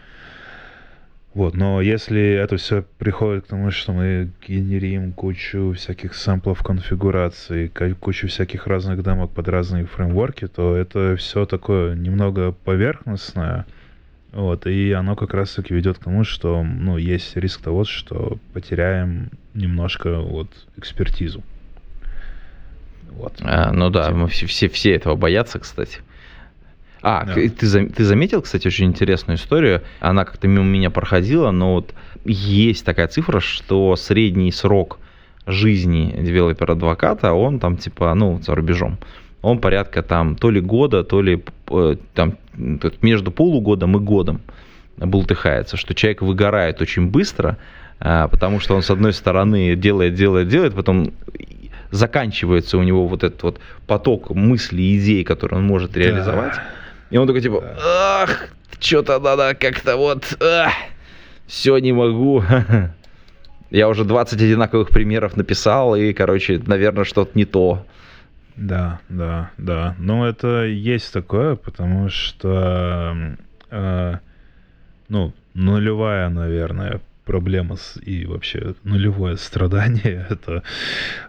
[SPEAKER 2] Вот, но если это все приходит к тому, что мы генерим кучу всяких сэмплов конфигурации, кучу всяких разных демок под разные фреймворки, то это все такое немного поверхностное, вот, и оно как раз-таки ведет к тому, что, ну, есть риск того, что потеряем немножко вот экспертизу.
[SPEAKER 1] Вот. А, ну да, мы все, все, все этого боятся, кстати. А, да. ты, ты заметил, кстати, очень интересную историю. Она как-то мимо меня проходила, но вот есть такая цифра, что средний срок жизни девелопера-адвоката, он там типа, ну, за рубежом он порядка там то ли года, то ли э, там между полугодом и годом бултыхается, что человек выгорает очень быстро, э, потому что он с одной стороны делает, делает, делает, потом заканчивается у него вот этот вот поток мыслей, идей, которые он может реализовать. Да. И он такой типа, ах, что-то надо как-то вот, ах, все не могу. Я уже 20 одинаковых примеров написал, и, короче, наверное, что-то не то.
[SPEAKER 2] Да, да, да. Но это есть такое, потому что, э, ну, нулевая, наверное, проблема с, и вообще нулевое страдание — это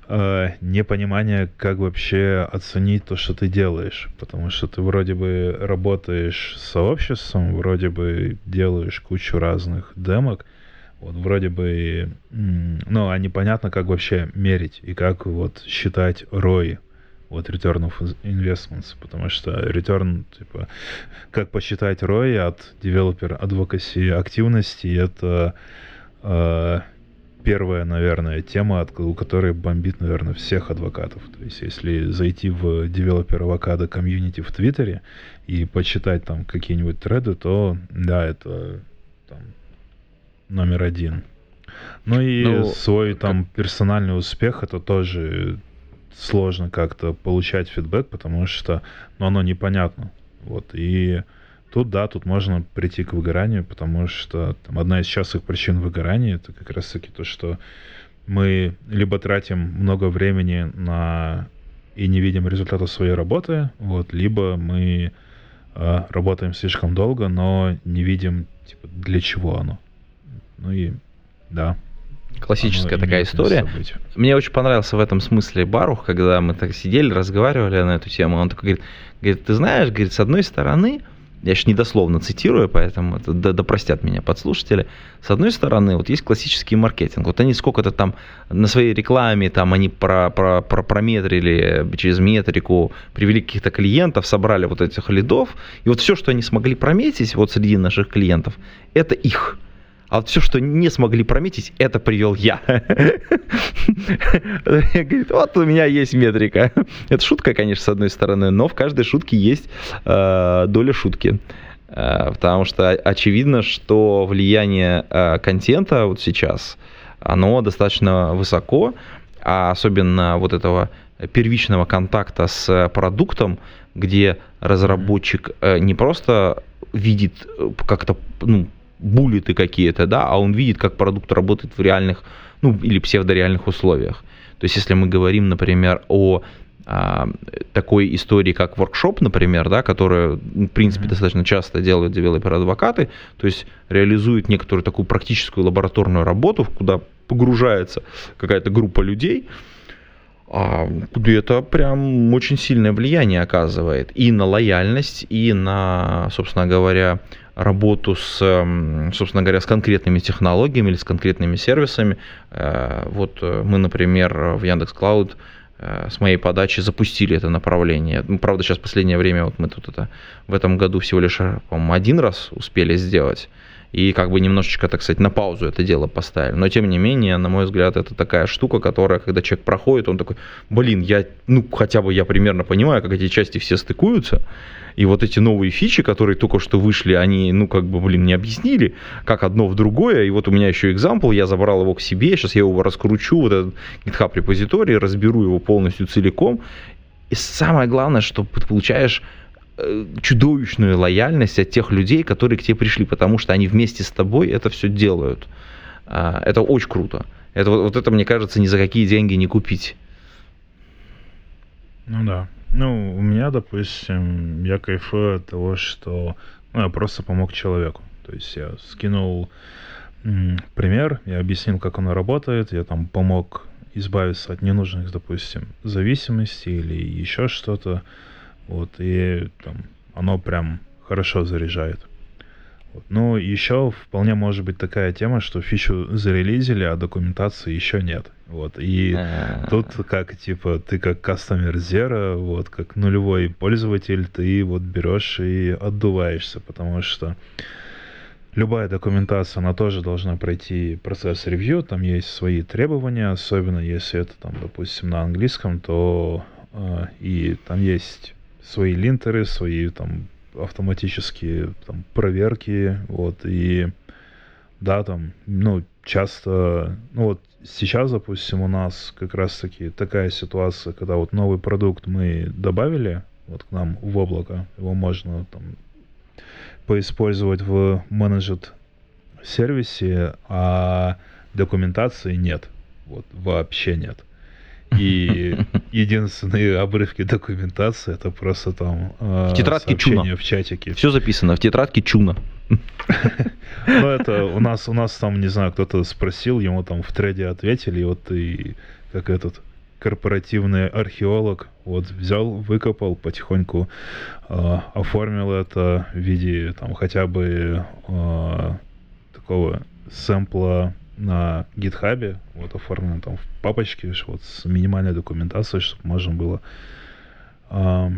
[SPEAKER 2] э, непонимание, как вообще оценить то, что ты делаешь. Потому что ты вроде бы работаешь с сообществом, вроде бы делаешь кучу разных демок, вот вроде бы, ну, а непонятно, как вообще мерить и как вот считать ROI вот return of investments, потому что return, типа, как посчитать ROI от developer advocacy активности, это э, первая, наверное, тема, от, у которой бомбит, наверное, всех адвокатов. То есть, если зайти в developer авокадо комьюнити в Твиттере и почитать там какие-нибудь треды, то, да, это там, номер один. Ну и ну, свой там персональный успех это тоже сложно как-то получать фидбэк, потому что ну, оно непонятно. Вот. И тут, да, тут можно прийти к выгоранию, потому что там, одна из частых причин выгорания это как раз-таки то, что мы либо тратим много времени на и не видим результата своей работы, вот, либо мы э, работаем слишком долго, но не видим, типа, для чего оно. Ну и да.
[SPEAKER 1] Классическая такая история. Мне очень понравился в этом смысле Барух, когда мы так сидели, разговаривали на эту тему. Он такой говорит, говорит ты знаешь, говорит, с одной стороны, я сейчас недословно цитирую, поэтому это да, да простят меня подслушатели. С одной стороны, вот есть классический маркетинг. Вот они сколько-то там на своей рекламе, там они про, про, про, прометрили через метрику, привели каких-то клиентов, собрали вот этих лидов. И вот все, что они смогли прометить вот среди наших клиентов, это их. А вот все, что не смогли прометить, это привел я. Говорит, вот у меня есть метрика. Это шутка, конечно, с одной стороны, но в каждой шутке есть э, доля шутки. Э, потому что очевидно, что влияние э, контента вот сейчас, оно достаточно высоко, а особенно вот этого первичного контакта с продуктом, где разработчик не просто видит как-то ну, буллеты какие-то, да, а он видит, как продукт работает в реальных, ну, или псевдореальных условиях. То есть, если мы говорим, например, о а, такой истории, как воркшоп, например, да, которую, в принципе, mm-hmm. достаточно часто делают девелоперы-адвокаты, то есть реализуют некоторую такую практическую лабораторную работу, куда погружается какая-то группа людей, а, это прям очень сильное влияние оказывает и на лояльность, и на, собственно говоря, работу с, собственно говоря, с конкретными технологиями или с конкретными сервисами. Э, вот э, мы, например, в Яндекс Клауд э, с моей подачи запустили это направление. Ну, правда, сейчас в последнее время вот мы тут это в этом году всего лишь, по-моему, один раз успели сделать и как бы немножечко, так сказать, на паузу это дело поставили. Но тем не менее, на мой взгляд, это такая штука, которая, когда человек проходит, он такой, блин, я, ну, хотя бы я примерно понимаю, как эти части все стыкуются, и вот эти новые фичи, которые только что вышли, они, ну, как бы, блин, не объяснили, как одно в другое. И вот у меня еще экзампл, я забрал его к себе, сейчас я его раскручу, вот этот GitHub репозиторий, разберу его полностью целиком. И самое главное, что ты получаешь чудовищную лояльность от тех людей, которые к тебе пришли, потому что они вместе с тобой это все делают. А, это очень круто. Это, вот, вот это, мне кажется, ни за какие деньги не купить.
[SPEAKER 2] Ну да. Ну, у меня, допустим, я кайфую от того, что ну, я просто помог человеку. То есть я скинул пример, я объяснил, как оно работает, я там помог избавиться от ненужных, допустим, зависимостей или еще что-то. Вот, и там, оно прям хорошо заряжает. Вот. Ну, еще вполне может быть такая тема, что фичу зарелизили, а документации еще нет. Вот. И А-а-а. тут как, типа, ты как customer zero, вот, как нулевой пользователь, ты вот берешь и отдуваешься, потому что любая документация, она тоже должна пройти процесс ревью, там есть свои требования, особенно если это, там, допустим, на английском, то э, и там есть свои линтеры, свои там автоматические там, проверки, вот, и да, там, ну, часто, ну, вот сейчас, допустим, у нас как раз-таки такая ситуация, когда вот новый продукт мы добавили вот к нам в облако, его можно там поиспользовать в менеджет сервисе, а документации нет, вот, вообще нет. И единственные обрывки документации это просто там
[SPEAKER 1] в тетрадке Чуна
[SPEAKER 2] в чатике.
[SPEAKER 1] Все записано в тетрадке Чуна.
[SPEAKER 2] Ну, это у нас, у нас там, не знаю, кто-то спросил, ему там в треде ответили, и вот и как этот корпоративный археолог вот взял, выкопал, потихоньку э, оформил это в виде там хотя бы э, такого сэмпла на гитхабе, вот оформлено там в папочке, вот с минимальной документацией, чтобы можно было э,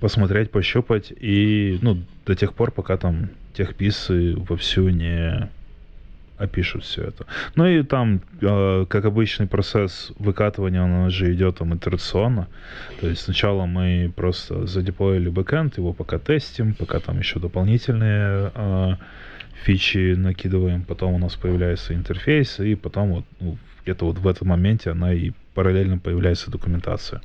[SPEAKER 2] посмотреть, пощупать, и, ну, до тех пор, пока там техписы вовсю не опишут все это. Ну и там, э, как обычный процесс выкатывания, он же идет там итерационно. То есть сначала мы просто задеплоили бэкэнд, его пока тестим, пока там еще дополнительные э, фичи накидываем, потом у нас появляется интерфейс, и потом вот ну, где-то вот в этом моменте она и параллельно появляется документация.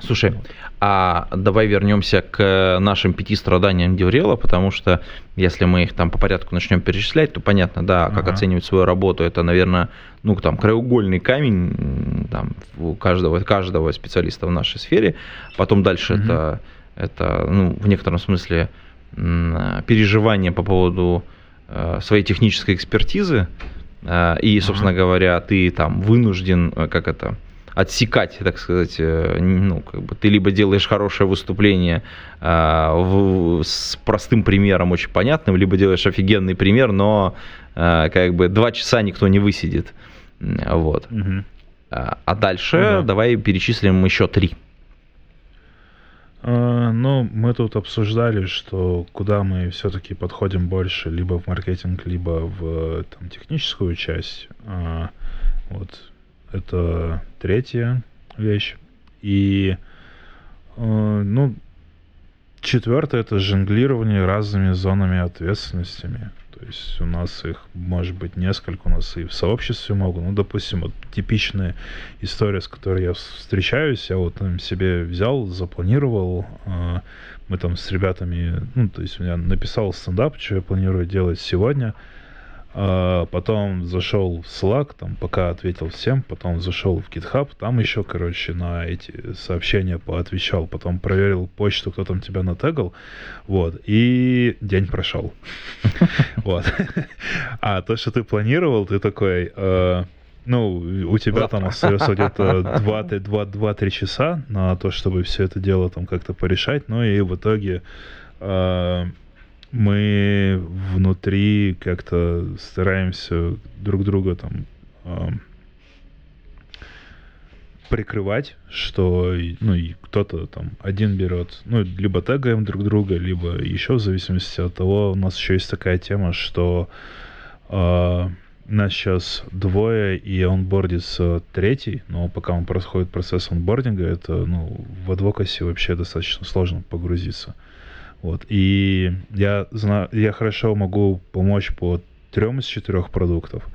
[SPEAKER 1] Слушай, а давай вернемся к нашим пяти страданиям Деврела, потому что если мы их там по порядку начнем перечислять, то понятно, да, как ага. оценивать свою работу, это, наверное, ну там краеугольный камень там, у каждого, каждого специалиста в нашей сфере. Потом дальше угу. это это, ну, в некотором смысле переживание по поводу э, своей технической экспертизы, э, и, собственно говоря, ты там вынужден, э, как это, отсекать, так сказать, ну, как бы ты либо делаешь хорошее выступление в, с простым примером, очень понятным, либо делаешь офигенный пример, но как бы два часа никто не высидит. Вот. Угу. А дальше да. давай перечислим еще три.
[SPEAKER 2] А, ну, мы тут обсуждали, что куда мы все-таки подходим больше, либо в маркетинг, либо в там, техническую часть. А, вот это третья вещь. И, а, ну, четвертое это жонглирование разными зонами ответственностями. То есть у нас их может быть несколько, у нас и в сообществе могут. Ну, допустим, вот типичная история, с которой я встречаюсь, я вот там себе взял, запланировал, э, мы там с ребятами, ну, то есть я написал стендап, что я планирую делать сегодня, а, потом зашел в Slack, там пока ответил всем, потом зашел в GitHub, там еще, короче, на эти сообщения поотвечал, потом проверил почту, кто там тебя натегал, вот, и день прошел. Вот. А то, что ты планировал, ты такой, э, ну, у тебя там остается где-то 2-3 часа на то, чтобы все это дело там как-то порешать, ну и в итоге э, мы внутри как-то стараемся друг друга там э, прикрывать, что ну, и кто-то там один берет, ну, либо тегаем друг друга, либо еще в зависимости от того, у нас еще есть такая тема, что э, нас сейчас двое, и онбордится третий, но пока он происходит процесс онбординга, это, ну, в адвокасе вообще достаточно сложно погрузиться. Вот. И я, знаю, я хорошо могу помочь по трем из четырех продуктов.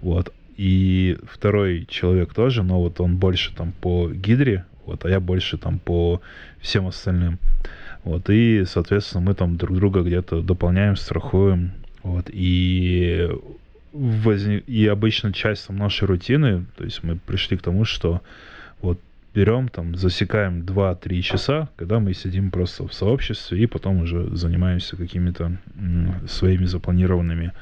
[SPEAKER 2] Вот. И второй человек тоже, но вот он больше там по гидре, вот, а я больше там по всем остальным. Вот, и, соответственно, мы там друг друга где-то дополняем, страхуем. Вот, и, возник... и обычно часть там, нашей рутины, то есть мы пришли к тому, что вот берем, там, засекаем 2-3 часа, когда мы сидим просто в сообществе и потом уже занимаемся какими-то своими запланированными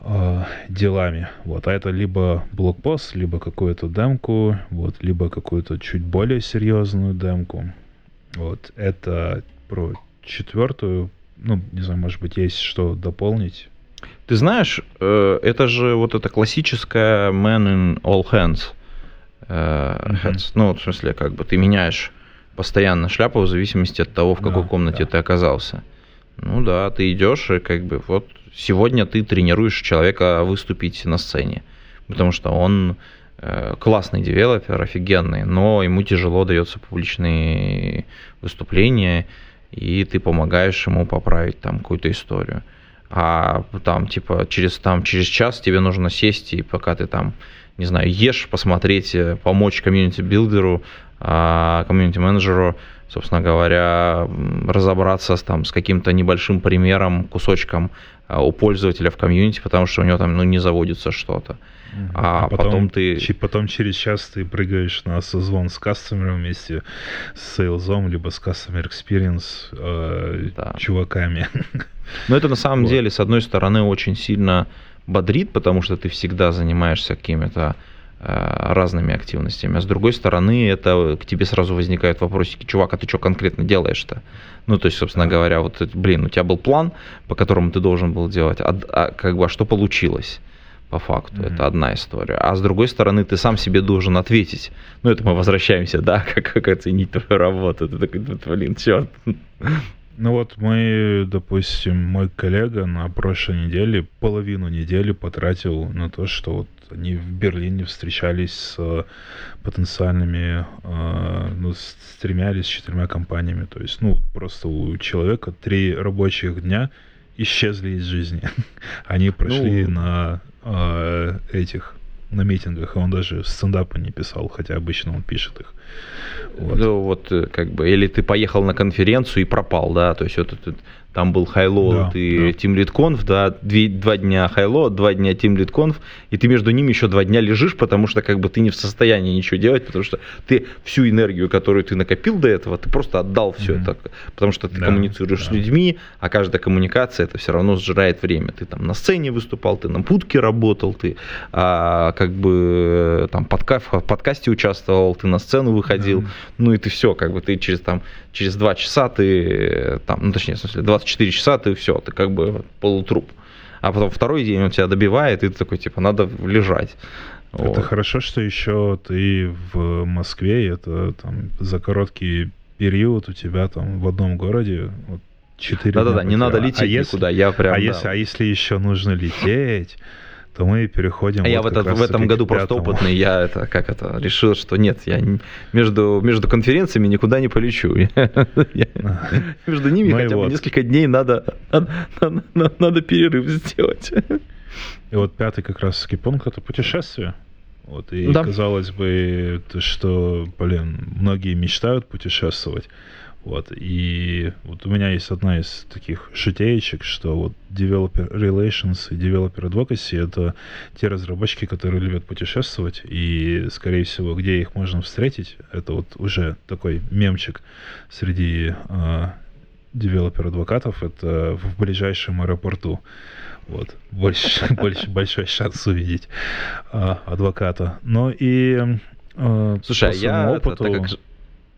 [SPEAKER 2] э, делами. Вот, а это либо блокпост, либо какую-то демку, вот, либо какую-то чуть более серьезную демку. Вот, это про четвертую, ну, не знаю, может быть, есть что дополнить.
[SPEAKER 1] Ты знаешь, э, это же вот эта классическая man in all hands mm-hmm. Ну, в смысле, как бы ты меняешь постоянно шляпу в зависимости от того, в какой да, комнате да. ты оказался. Ну да, ты идешь и как бы вот сегодня ты тренируешь человека выступить на сцене, потому что он э, классный девелопер, офигенный, но ему тяжело дается публичные выступления, и ты помогаешь ему поправить там какую-то историю. А там типа через там через час тебе нужно сесть и пока ты там не знаю, ешь, посмотреть, э, помочь community builder у, а, комьюнити-менеджеру, собственно говоря, разобраться с, там, с каким-то небольшим примером, кусочком а, у пользователя в комьюнити, потому что у него там ну, не заводится что-то.
[SPEAKER 2] А, а потом, потом ты... Потом через час ты прыгаешь на созвон с кастомером вместе с сейлзом, либо с customer experience э, да. чуваками.
[SPEAKER 1] Но это на самом вот. деле, с одной стороны, очень сильно бодрит, потому что ты всегда занимаешься какими-то э, разными активностями. А с другой стороны, это к тебе сразу возникают вопросики, чувак, а ты что конкретно делаешь-то? Ну, то есть, собственно говоря, вот, блин, у тебя был план, по которому ты должен был делать, а, а как бы, а что получилось? по факту. Mm-hmm. Это одна история. А с другой стороны, ты сам себе должен ответить. Ну, это мы возвращаемся, да, как, как оценить твою работу. Ты такой, блин, черт.
[SPEAKER 2] Ну вот мы, допустим, мой коллега на прошлой неделе половину недели потратил на то, что вот они в Берлине встречались с потенциальными, э, ну, с тремя или с четырьмя компаниями. То есть, ну, просто у человека три рабочих дня исчезли из жизни. Они прошли ну... на э, этих на митингах, и он даже стендапы не писал, хотя обычно он пишет их.
[SPEAKER 1] Вот. Ну вот э, как бы, или ты поехал на конференцию и пропал, да, то есть вот этот там был Highload
[SPEAKER 2] Да,
[SPEAKER 1] и
[SPEAKER 2] да.
[SPEAKER 1] Team Lead Conf, да, две- два дня Highload, два дня Team Lead Conf, и ты между ними еще два дня лежишь, потому что как бы ты не в состоянии ничего делать, потому что ты всю энергию, которую ты накопил до этого, ты просто отдал все
[SPEAKER 2] Мгм.
[SPEAKER 1] это, потому что ты
[SPEAKER 2] Да,
[SPEAKER 1] коммуницируешь с
[SPEAKER 2] да.
[SPEAKER 1] людьми, а каждая коммуникация это все равно сжирает время. Ты там на сцене выступал, ты на будке работал, ты а, как бы там подка- в подкасте участвовал, ты на сцену выходил,
[SPEAKER 2] Да.
[SPEAKER 1] ну и ты все, как бы ты через там через два часа ты там, ну точнее, в смысле, 24 часа ты все, ты как бы полутруп. А потом второй день он тебя добивает, и ты такой, типа, надо лежать.
[SPEAKER 2] Это
[SPEAKER 1] Вот.
[SPEAKER 2] хорошо, что еще ты в Москве, и это там за короткий период у тебя там в одном городе вот, 4
[SPEAKER 1] Да-да-да, не надо лететь никуда, я прям,
[SPEAKER 2] а,
[SPEAKER 1] да.
[SPEAKER 2] если, а если еще нужно лететь, то мы переходим
[SPEAKER 1] А я
[SPEAKER 2] вот
[SPEAKER 1] в,
[SPEAKER 2] как
[SPEAKER 1] этот- в этом году просто опытный, я это, как это, решил, что нет, я не- между, между конференциями никуда не полечу. Я- Между ними
[SPEAKER 2] Ну
[SPEAKER 1] хотя бы несколько дней надо, перерыв сделать.
[SPEAKER 2] И вот пятый как раз-таки пункт — это путешествие. Вот, и
[SPEAKER 1] Да.
[SPEAKER 2] казалось бы, то, что, блин, многие мечтают путешествовать. Вот, и вот у меня есть одна из таких шутеечек, что вот Developer Relations и Developer Advocacy — это те разработчики, которые любят путешествовать, и, скорее всего, где их можно встретить, это вот уже такой мемчик среди а, developer-адвокатов, это в ближайшем аэропорту. Вот. Больше, больше, большой шанс увидеть а, адвоката. Но и а,
[SPEAKER 1] Слушай, а
[SPEAKER 2] по
[SPEAKER 1] я,
[SPEAKER 2] своему
[SPEAKER 1] это,
[SPEAKER 2] опыту...
[SPEAKER 1] так, как,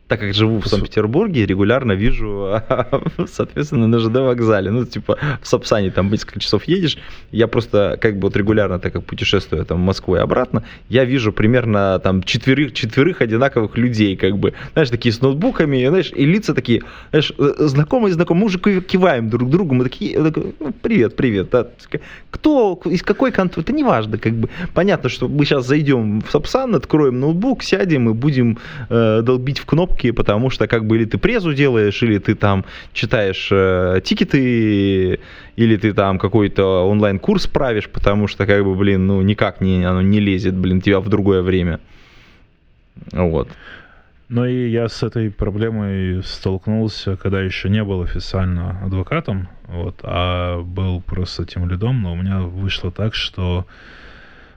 [SPEAKER 1] так как живу в Санкт-Петербурге, регулярно вижу, соответственно, на ЖД вокзале. Ну, типа, в Сапсане там несколько часов едешь. Я просто, как бы, вот регулярно, так как путешествую там в Москву и обратно, я вижу примерно там четверых, четверых одинаковых людей, как бы, знаешь, такие с ноутбуками, знаешь, и лица такие, знаешь, э, знакомые-знакомые, мы уже ки- киваем друг другу, мы такие, «Ну, привет, привет, да. кто, из какой конторы, это не важно, как бы, понятно, что мы сейчас зайдем в Сапсан, откроем ноутбук, сядем и будем э, долбить в кнопки, потому что как бы или ты презу делаешь, или ты там читаешь э, тикеты, или ты там какой-то онлайн-курс правишь, потому что как бы, блин, ну никак не, оно не лезет, блин, тебя в другое время. Вот.
[SPEAKER 2] Но и я с этой проблемой столкнулся, когда еще не был официально адвокатом, вот, а был просто тем лидом, но у меня вышло так, что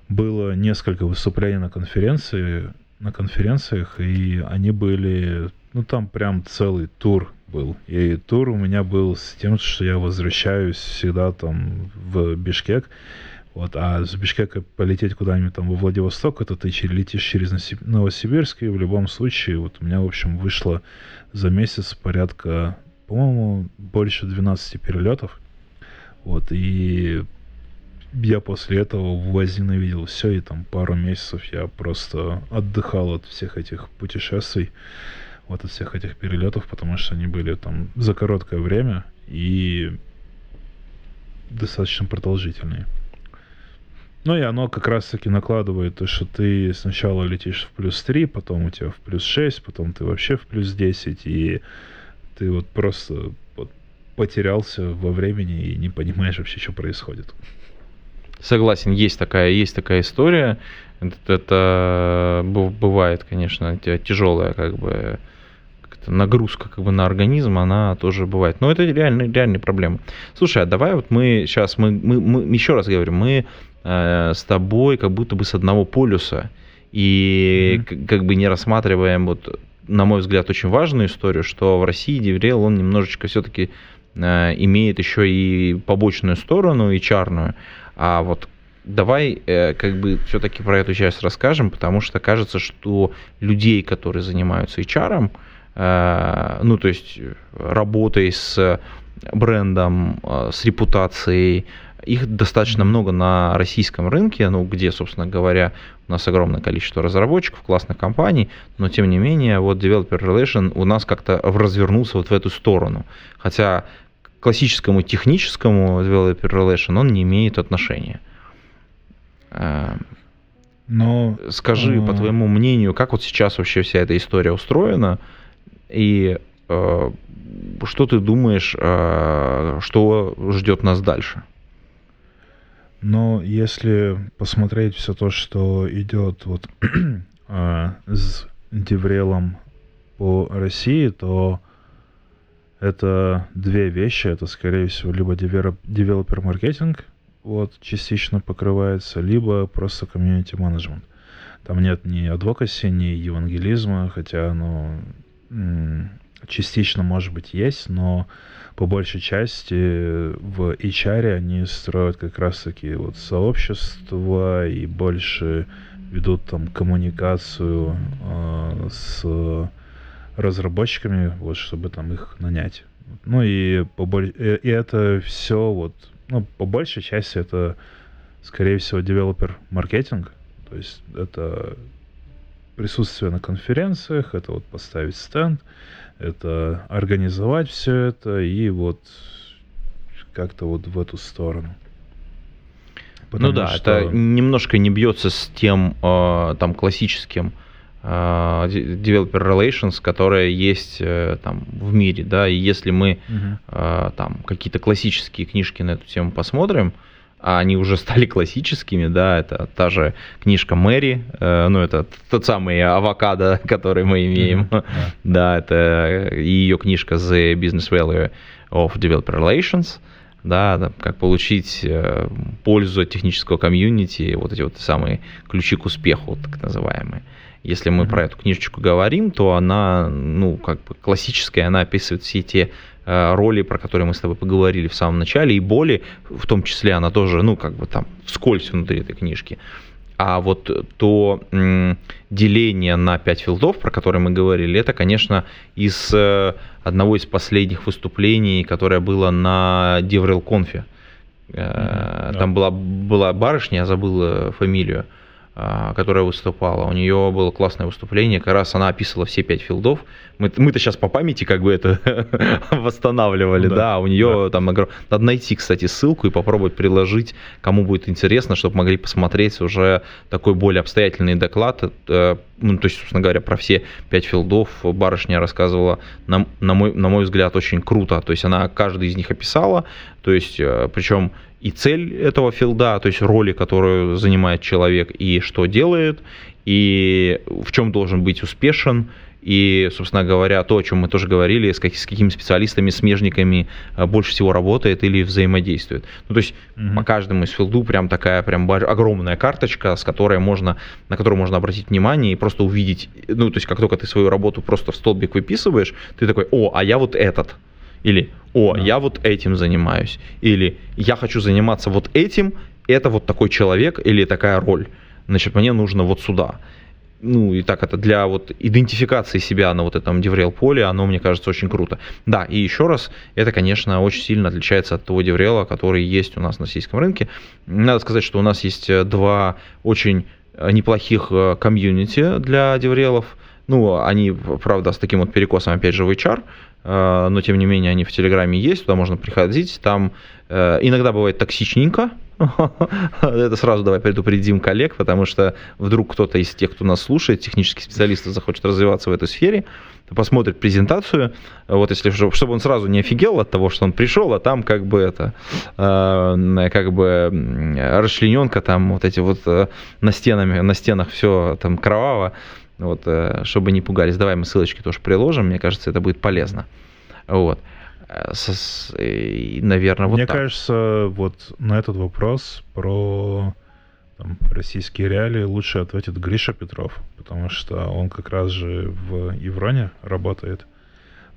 [SPEAKER 2] было несколько выступлений на конференции, на конференциях, и они были, ну там прям целый тур был. И тур у меня был с тем, что я возвращаюсь всегда там в Бишкек, вот, а с Бишкека полететь куда-нибудь там во Владивосток, это ты летишь через Новосибирск, и в любом случае, вот у меня, в общем, вышло за месяц порядка, по-моему, больше 12 перелетов. Вот, и я после этого возненавидел все, и там пару месяцев я просто отдыхал от всех этих путешествий, вот от всех этих перелетов, потому что они были там за короткое время и достаточно продолжительные. Ну и оно как раз-таки накладывает то, что ты сначала летишь в плюс 3, потом у тебя в плюс 6, потом ты вообще в плюс 10, и ты вот просто вот потерялся во времени и не понимаешь вообще, что происходит.
[SPEAKER 1] Согласен, есть такая, есть такая история. Это, это бывает, конечно, тя- тяжелая как бы нагрузка как бы на организм, она тоже бывает. Но это реальные, реальные проблемы. Слушай, а давай вот мы сейчас, мы, мы, мы еще раз говорим, мы э, с тобой как будто бы с одного полюса и
[SPEAKER 2] Мгм.
[SPEAKER 1] к- как бы не рассматриваем вот на мой взгляд, очень важную историю, что в России DevRel, он немножечко все-таки э, имеет еще и побочную сторону, и чарную. А вот давай э, как бы все-таки про эту часть расскажем, потому что кажется, что людей, которые занимаются HR, э, ну то есть работой с брендом, э, с репутацией, их достаточно много на российском рынке, ну, где, собственно говоря, у нас огромное количество разработчиков, классных компаний, но тем не менее, вот Developer Relation у нас как-то развернулся вот в эту сторону. Хотя классическому техническому Developer Relation он не имеет отношения. Э,
[SPEAKER 2] Но
[SPEAKER 1] Скажи, по
[SPEAKER 2] А.
[SPEAKER 1] твоему мнению, как вот сейчас вообще вся эта история устроена, и э, что ты думаешь, э, что ждет нас дальше?
[SPEAKER 2] Но если посмотреть все то, что идет вот а, с Деврелом по России, то Это две вещи. Это, скорее всего, либо девелопер-маркетинг, вот, частично покрывается, либо просто комьюнити-менеджмент. Там нет ни адвокаси, ни евангелизма, хотя оно частично, может быть, есть, но по большей части в HR они строят как раз-таки вот сообщества и больше ведут там коммуникацию э, с разработчиками, вот, чтобы там их нанять. Ну и, и это все вот, ну, по большей части это, скорее всего, девелопер-маркетинг. То есть это присутствие на конференциях, это вот поставить стенд, это организовать все это и вот как-то вот в эту сторону.
[SPEAKER 1] Ну Потому ну да, что... это немножко не бьется с тем э, там классическим э, developer relations, которое есть э, там в мире, да, и если мы э, там какие-то классические книжки на эту тему посмотрим, а они уже стали классическими, да, это та же книжка Мэри, э, ну, это тот самый авокадо, который мы имеем, mm-hmm. да, это ее книжка The Business Value of Developer Relations, да, как получить э, пользу от технического комьюнити, вот эти вот самые ключи к успеху, так называемые. Если мы mm-hmm. про эту книжечку говорим, то она, ну, как бы классическая, она описывает все те Э, роли, про которые мы с тобой поговорили в самом начале, и боли, в том числе, она тоже, ну, как бы там вскользь внутри этой книжки. А вот то м, деление на 5 филдов, про которые мы говорили, это, конечно, из э, одного из последних выступлений, которое было на Деврел Конфе. Mm-hmm, Там да. была, была барышня, я забыл фамилию, а, которая выступала. У нее было классное выступление, как раз она описывала все пять филдов. Мы, мы-то сейчас по памяти как бы это восстанавливали, да, да. у нее да. там надо найти, кстати, ссылку и попробовать приложить, кому будет интересно, чтобы могли посмотреть уже такой более обстоятельный доклад. Э, ну, то есть, собственно говоря, про все пять филдов барышня рассказывала, на, на, мой, на мой взгляд, очень круто. То есть она каждый из них описала, то есть, э, причем и цель этого филда, то есть роли, которую занимает человек, и что делает, и в чем должен быть успешен, и, собственно говоря, то, о чем мы тоже говорили, с, как, с какими специалистами, смежниками э, больше всего работает или взаимодействует. Ну, то есть mm-hmm. по каждому из филду прям такая прям огромная карточка, с которой можно, на которую можно обратить внимание и просто увидеть, ну, то есть как только ты свою работу просто в столбик выписываешь, ты такой, о, а я вот этот. Или о, да. я вот этим занимаюсь, или я хочу заниматься вот этим, это вот такой человек или такая роль, значит, мне нужно вот сюда. Ну, и так это для вот идентификации себя на вот этом DevRel поле, оно, мне кажется, очень круто. Да, и еще раз, это, конечно, очень сильно отличается от того DevRel, который есть у нас на российском рынке. Надо сказать, что у нас есть э, два очень э, неплохих э, комьюнити для DevRel. Ну, они, правда, с таким вот перекосом, опять же, в HR, Э, но тем не менее они в Телеграме есть, туда можно приходить, там э, иногда бывает токсичненько, это сразу давай предупредим коллег, потому что вдруг кто-то из тех, кто нас слушает, технический специалист захочет развиваться в этой сфере, посмотрит презентацию, вот если чтобы он сразу не офигел от того, что он пришел, а там как бы это э, как бы расчлененка там вот эти вот на стенами на стенах все там кроваво, вот, э, чтобы не пугались. Давай мы ссылочки тоже приложим, мне кажется, это будет полезно. Вот. Э, и, наверное, вот
[SPEAKER 2] Мне
[SPEAKER 1] так.
[SPEAKER 2] кажется, вот на этот вопрос про там, российские реалии лучше ответит Гриша Петров, потому что он как раз же в Евроне работает.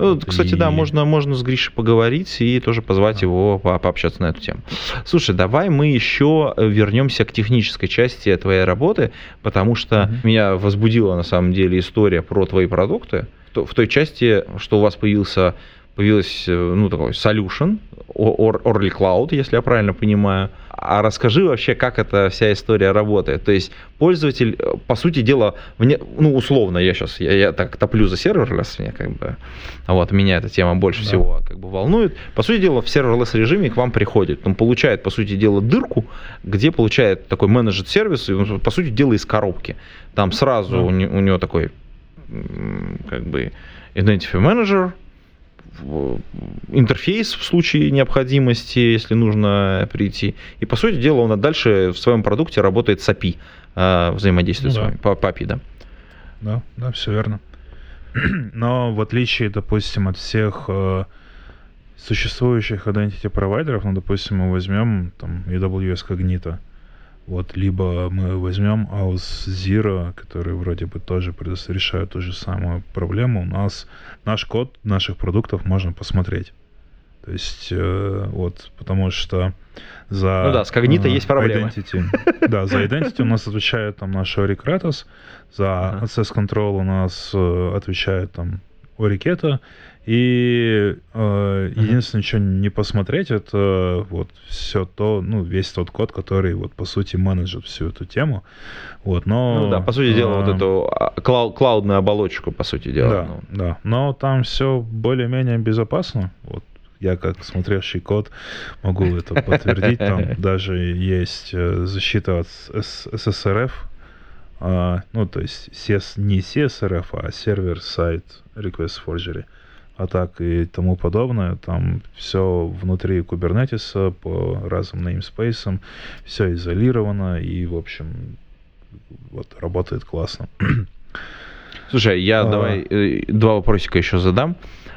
[SPEAKER 1] Ну, кстати, и... да, можно, можно с Гришей поговорить и тоже позвать да. его по пообщаться на эту тему. Слушай, давай мы еще вернемся к технической части твоей работы, потому что угу. меня возбудила на самом деле история про твои продукты. В той части, что у вас появился появилась, э, ну, такой solution, Orly Cloud, если я правильно понимаю. А расскажи вообще, как эта вся история работает. То есть пользователь, э, по сути дела, вне, ну, условно, я сейчас, я, я так топлю за serverless, мне как бы, вот, меня эта тема больше да. всего как бы волнует. По сути дела, в serverless режиме к вам приходит, он получает, по сути дела, дырку, где получает такой managed service, и, по сути дела, из коробки. Там сразу да. у, не, у него такой, как бы, Identity Manager, интерфейс в случае необходимости, если нужно прийти. И, по сути дела, он дальше в своем продукте работает с API, а, взаимодействует ну, да. с вами, по, по API, да.
[SPEAKER 2] Да, да, все верно. Но в отличие, допустим, от всех э, существующих identity провайдеров, ну, допустим, мы возьмем там AWS Cognito, вот, либо мы возьмем AUS Zero, который вроде бы тоже решает ту же самую проблему. У нас наш код наших продуктов можно посмотреть. То есть, э, вот, потому что за...
[SPEAKER 1] Ну да, с Cognito э, есть проблемы.
[SPEAKER 2] Identity, да, за Identity у нас отвечает там наш Ori Kratos, за Access Control у нас э, отвечает там Keto, и э, единственное, что не посмотреть, это вот все то, ну, весь тот код, который вот по сути менеджит всю эту тему. Вот, но...
[SPEAKER 1] Ну да, по сути дела, э, вот эту а, клау- клаудную оболочку, по сути дела.
[SPEAKER 2] Да, ну. да. Но там все более-менее безопасно. Вот я как смотревший код могу это подтвердить. Там даже есть э, защита от SSRF, а, ну, то есть не CSRF, а сервер-сайт Request Forgery атак и тому подобное. Там все внутри кубернетиса по разным namespace, все изолировано и, в общем, вот работает классно.
[SPEAKER 1] Слушай, я а... давай э, два вопросика еще задам.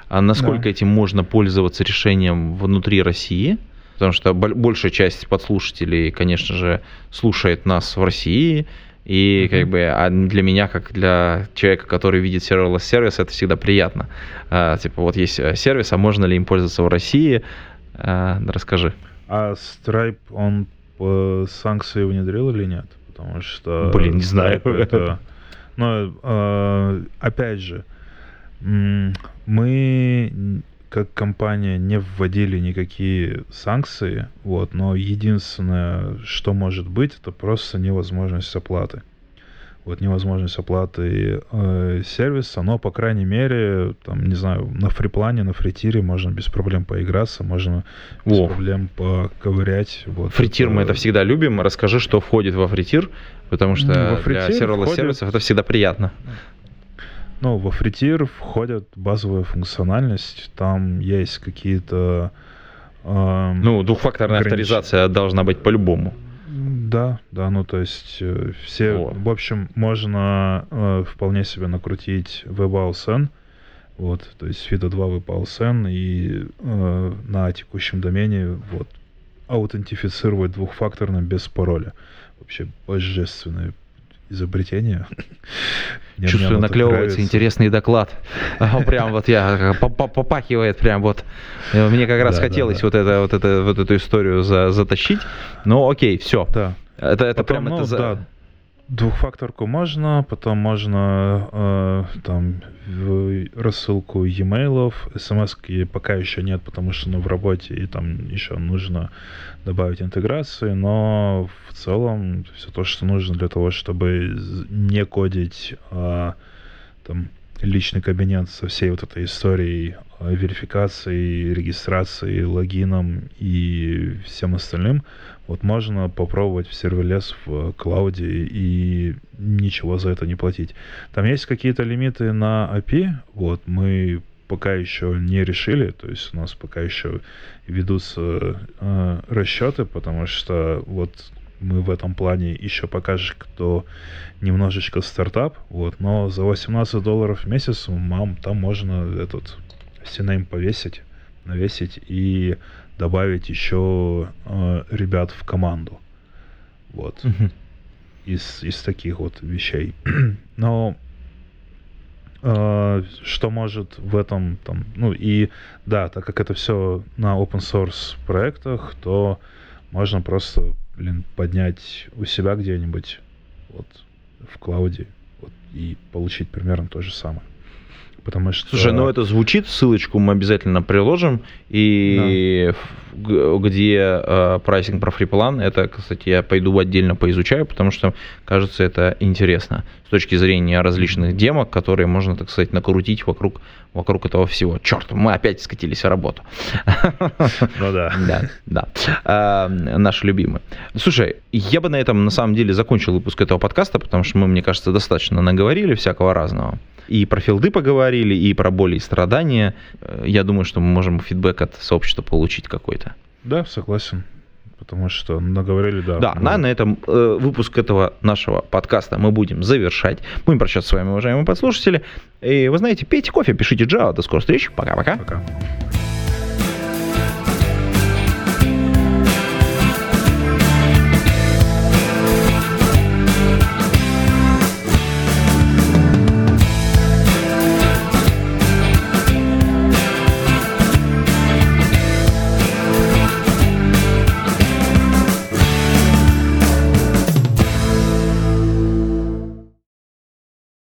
[SPEAKER 1] А насколько да. этим можно пользоваться решением внутри России? Потому что большая часть подслушателей, конечно же, слушает нас в России, и как бы а для меня, как для человека, который видит serverless сервис, это всегда приятно. А, типа вот есть э, сервис, а можно ли им пользоваться в России? А, расскажи.
[SPEAKER 2] А Stripe, он по санкции внедрил или нет? Потому что...
[SPEAKER 1] Блин, не знаю.
[SPEAKER 2] Это, но, э, опять же, мы как компания не вводили никакие санкции, вот, но единственное, что может быть, это просто невозможность оплаты. Вот невозможность оплаты э, сервиса, но, по крайней мере, там, не знаю, на фриплане, на фритире можно без проблем поиграться, можно без О. проблем поковырять. Вот
[SPEAKER 1] фритир это... мы это всегда любим. Расскажи, что входит во фритир, потому что ну, для серверлess входит... сервисов это всегда приятно.
[SPEAKER 2] Ну, во фритир входит базовая функциональность, там есть какие-то...
[SPEAKER 1] Э, ну, двухфакторная огранич... авторизация должна быть по-любому.
[SPEAKER 2] Да, да, ну то есть э, все, вот. в общем, можно э, вполне себе накрутить WebAuthn, вот, то есть FIDO 2 WebAuthn и э, на текущем домене вот аутентифицировать двухфакторно без пароля. Вообще божественное изобретение.
[SPEAKER 1] Чувствую, наклевывается интересный доклад. Прям вот я попахивает, прям вот. Мне как раз хотелось вот это вот это вот эту историю затащить. Но окей, все.
[SPEAKER 2] Да. Это это прям это ну, Двухфакторку можно, потом можно э, там рассылку e-mail, смс пока еще нет, потому что ну, в работе и там еще нужно добавить интеграции, но в целом все то, что нужно для того, чтобы не кодить а, там личный кабинет со всей вот этой историей а, верификации, регистрации, логином и всем остальным, вот можно попробовать в сервелес в клауде и ничего за это не платить. Там есть какие-то лимиты на API, вот мы пока еще не решили, то есть у нас пока еще ведутся э, расчеты, потому что вот мы в этом плане еще покажем, кто немножечко стартап, вот, но за 18 долларов в месяц мам, там можно этот CNAME повесить, навесить и добавить еще э, ребят в команду. Вот. Из, из таких вот вещей. Но э, что может в этом там, ну и да, так как это все на open source проектах, то можно просто, блин, поднять у себя где-нибудь вот в клауде вот, и получить примерно то же самое. Потому что...
[SPEAKER 1] Слушай, ну это звучит, ссылочку мы обязательно приложим. И да. где э, прайсинг про фриплан, это, кстати, я пойду отдельно поизучаю, потому что, кажется, это интересно с точки зрения различных демок, которые можно, так сказать, накрутить вокруг, вокруг этого всего. Черт, мы опять скатились в работу.
[SPEAKER 2] Ну да.
[SPEAKER 1] Да, да. А, наши любимые. Слушай, я бы на этом, на самом деле, закончил выпуск этого подкаста, потому что мы, мне кажется, достаточно наговорили всякого разного. И про филды поговорили, и про боли и страдания. Э, я думаю, что мы можем фидбэк от сообщества получить какой-то.
[SPEAKER 2] Да, согласен. Потому что наговорили, да.
[SPEAKER 1] Да, на, на этом э, выпуск этого нашего подкаста мы будем завершать. Будем прощаться с вами, уважаемые подслушатели. И вы знаете, пейте кофе, пишите Java. До скорых встреч. Пока-пока. Пока. -пока. Пока.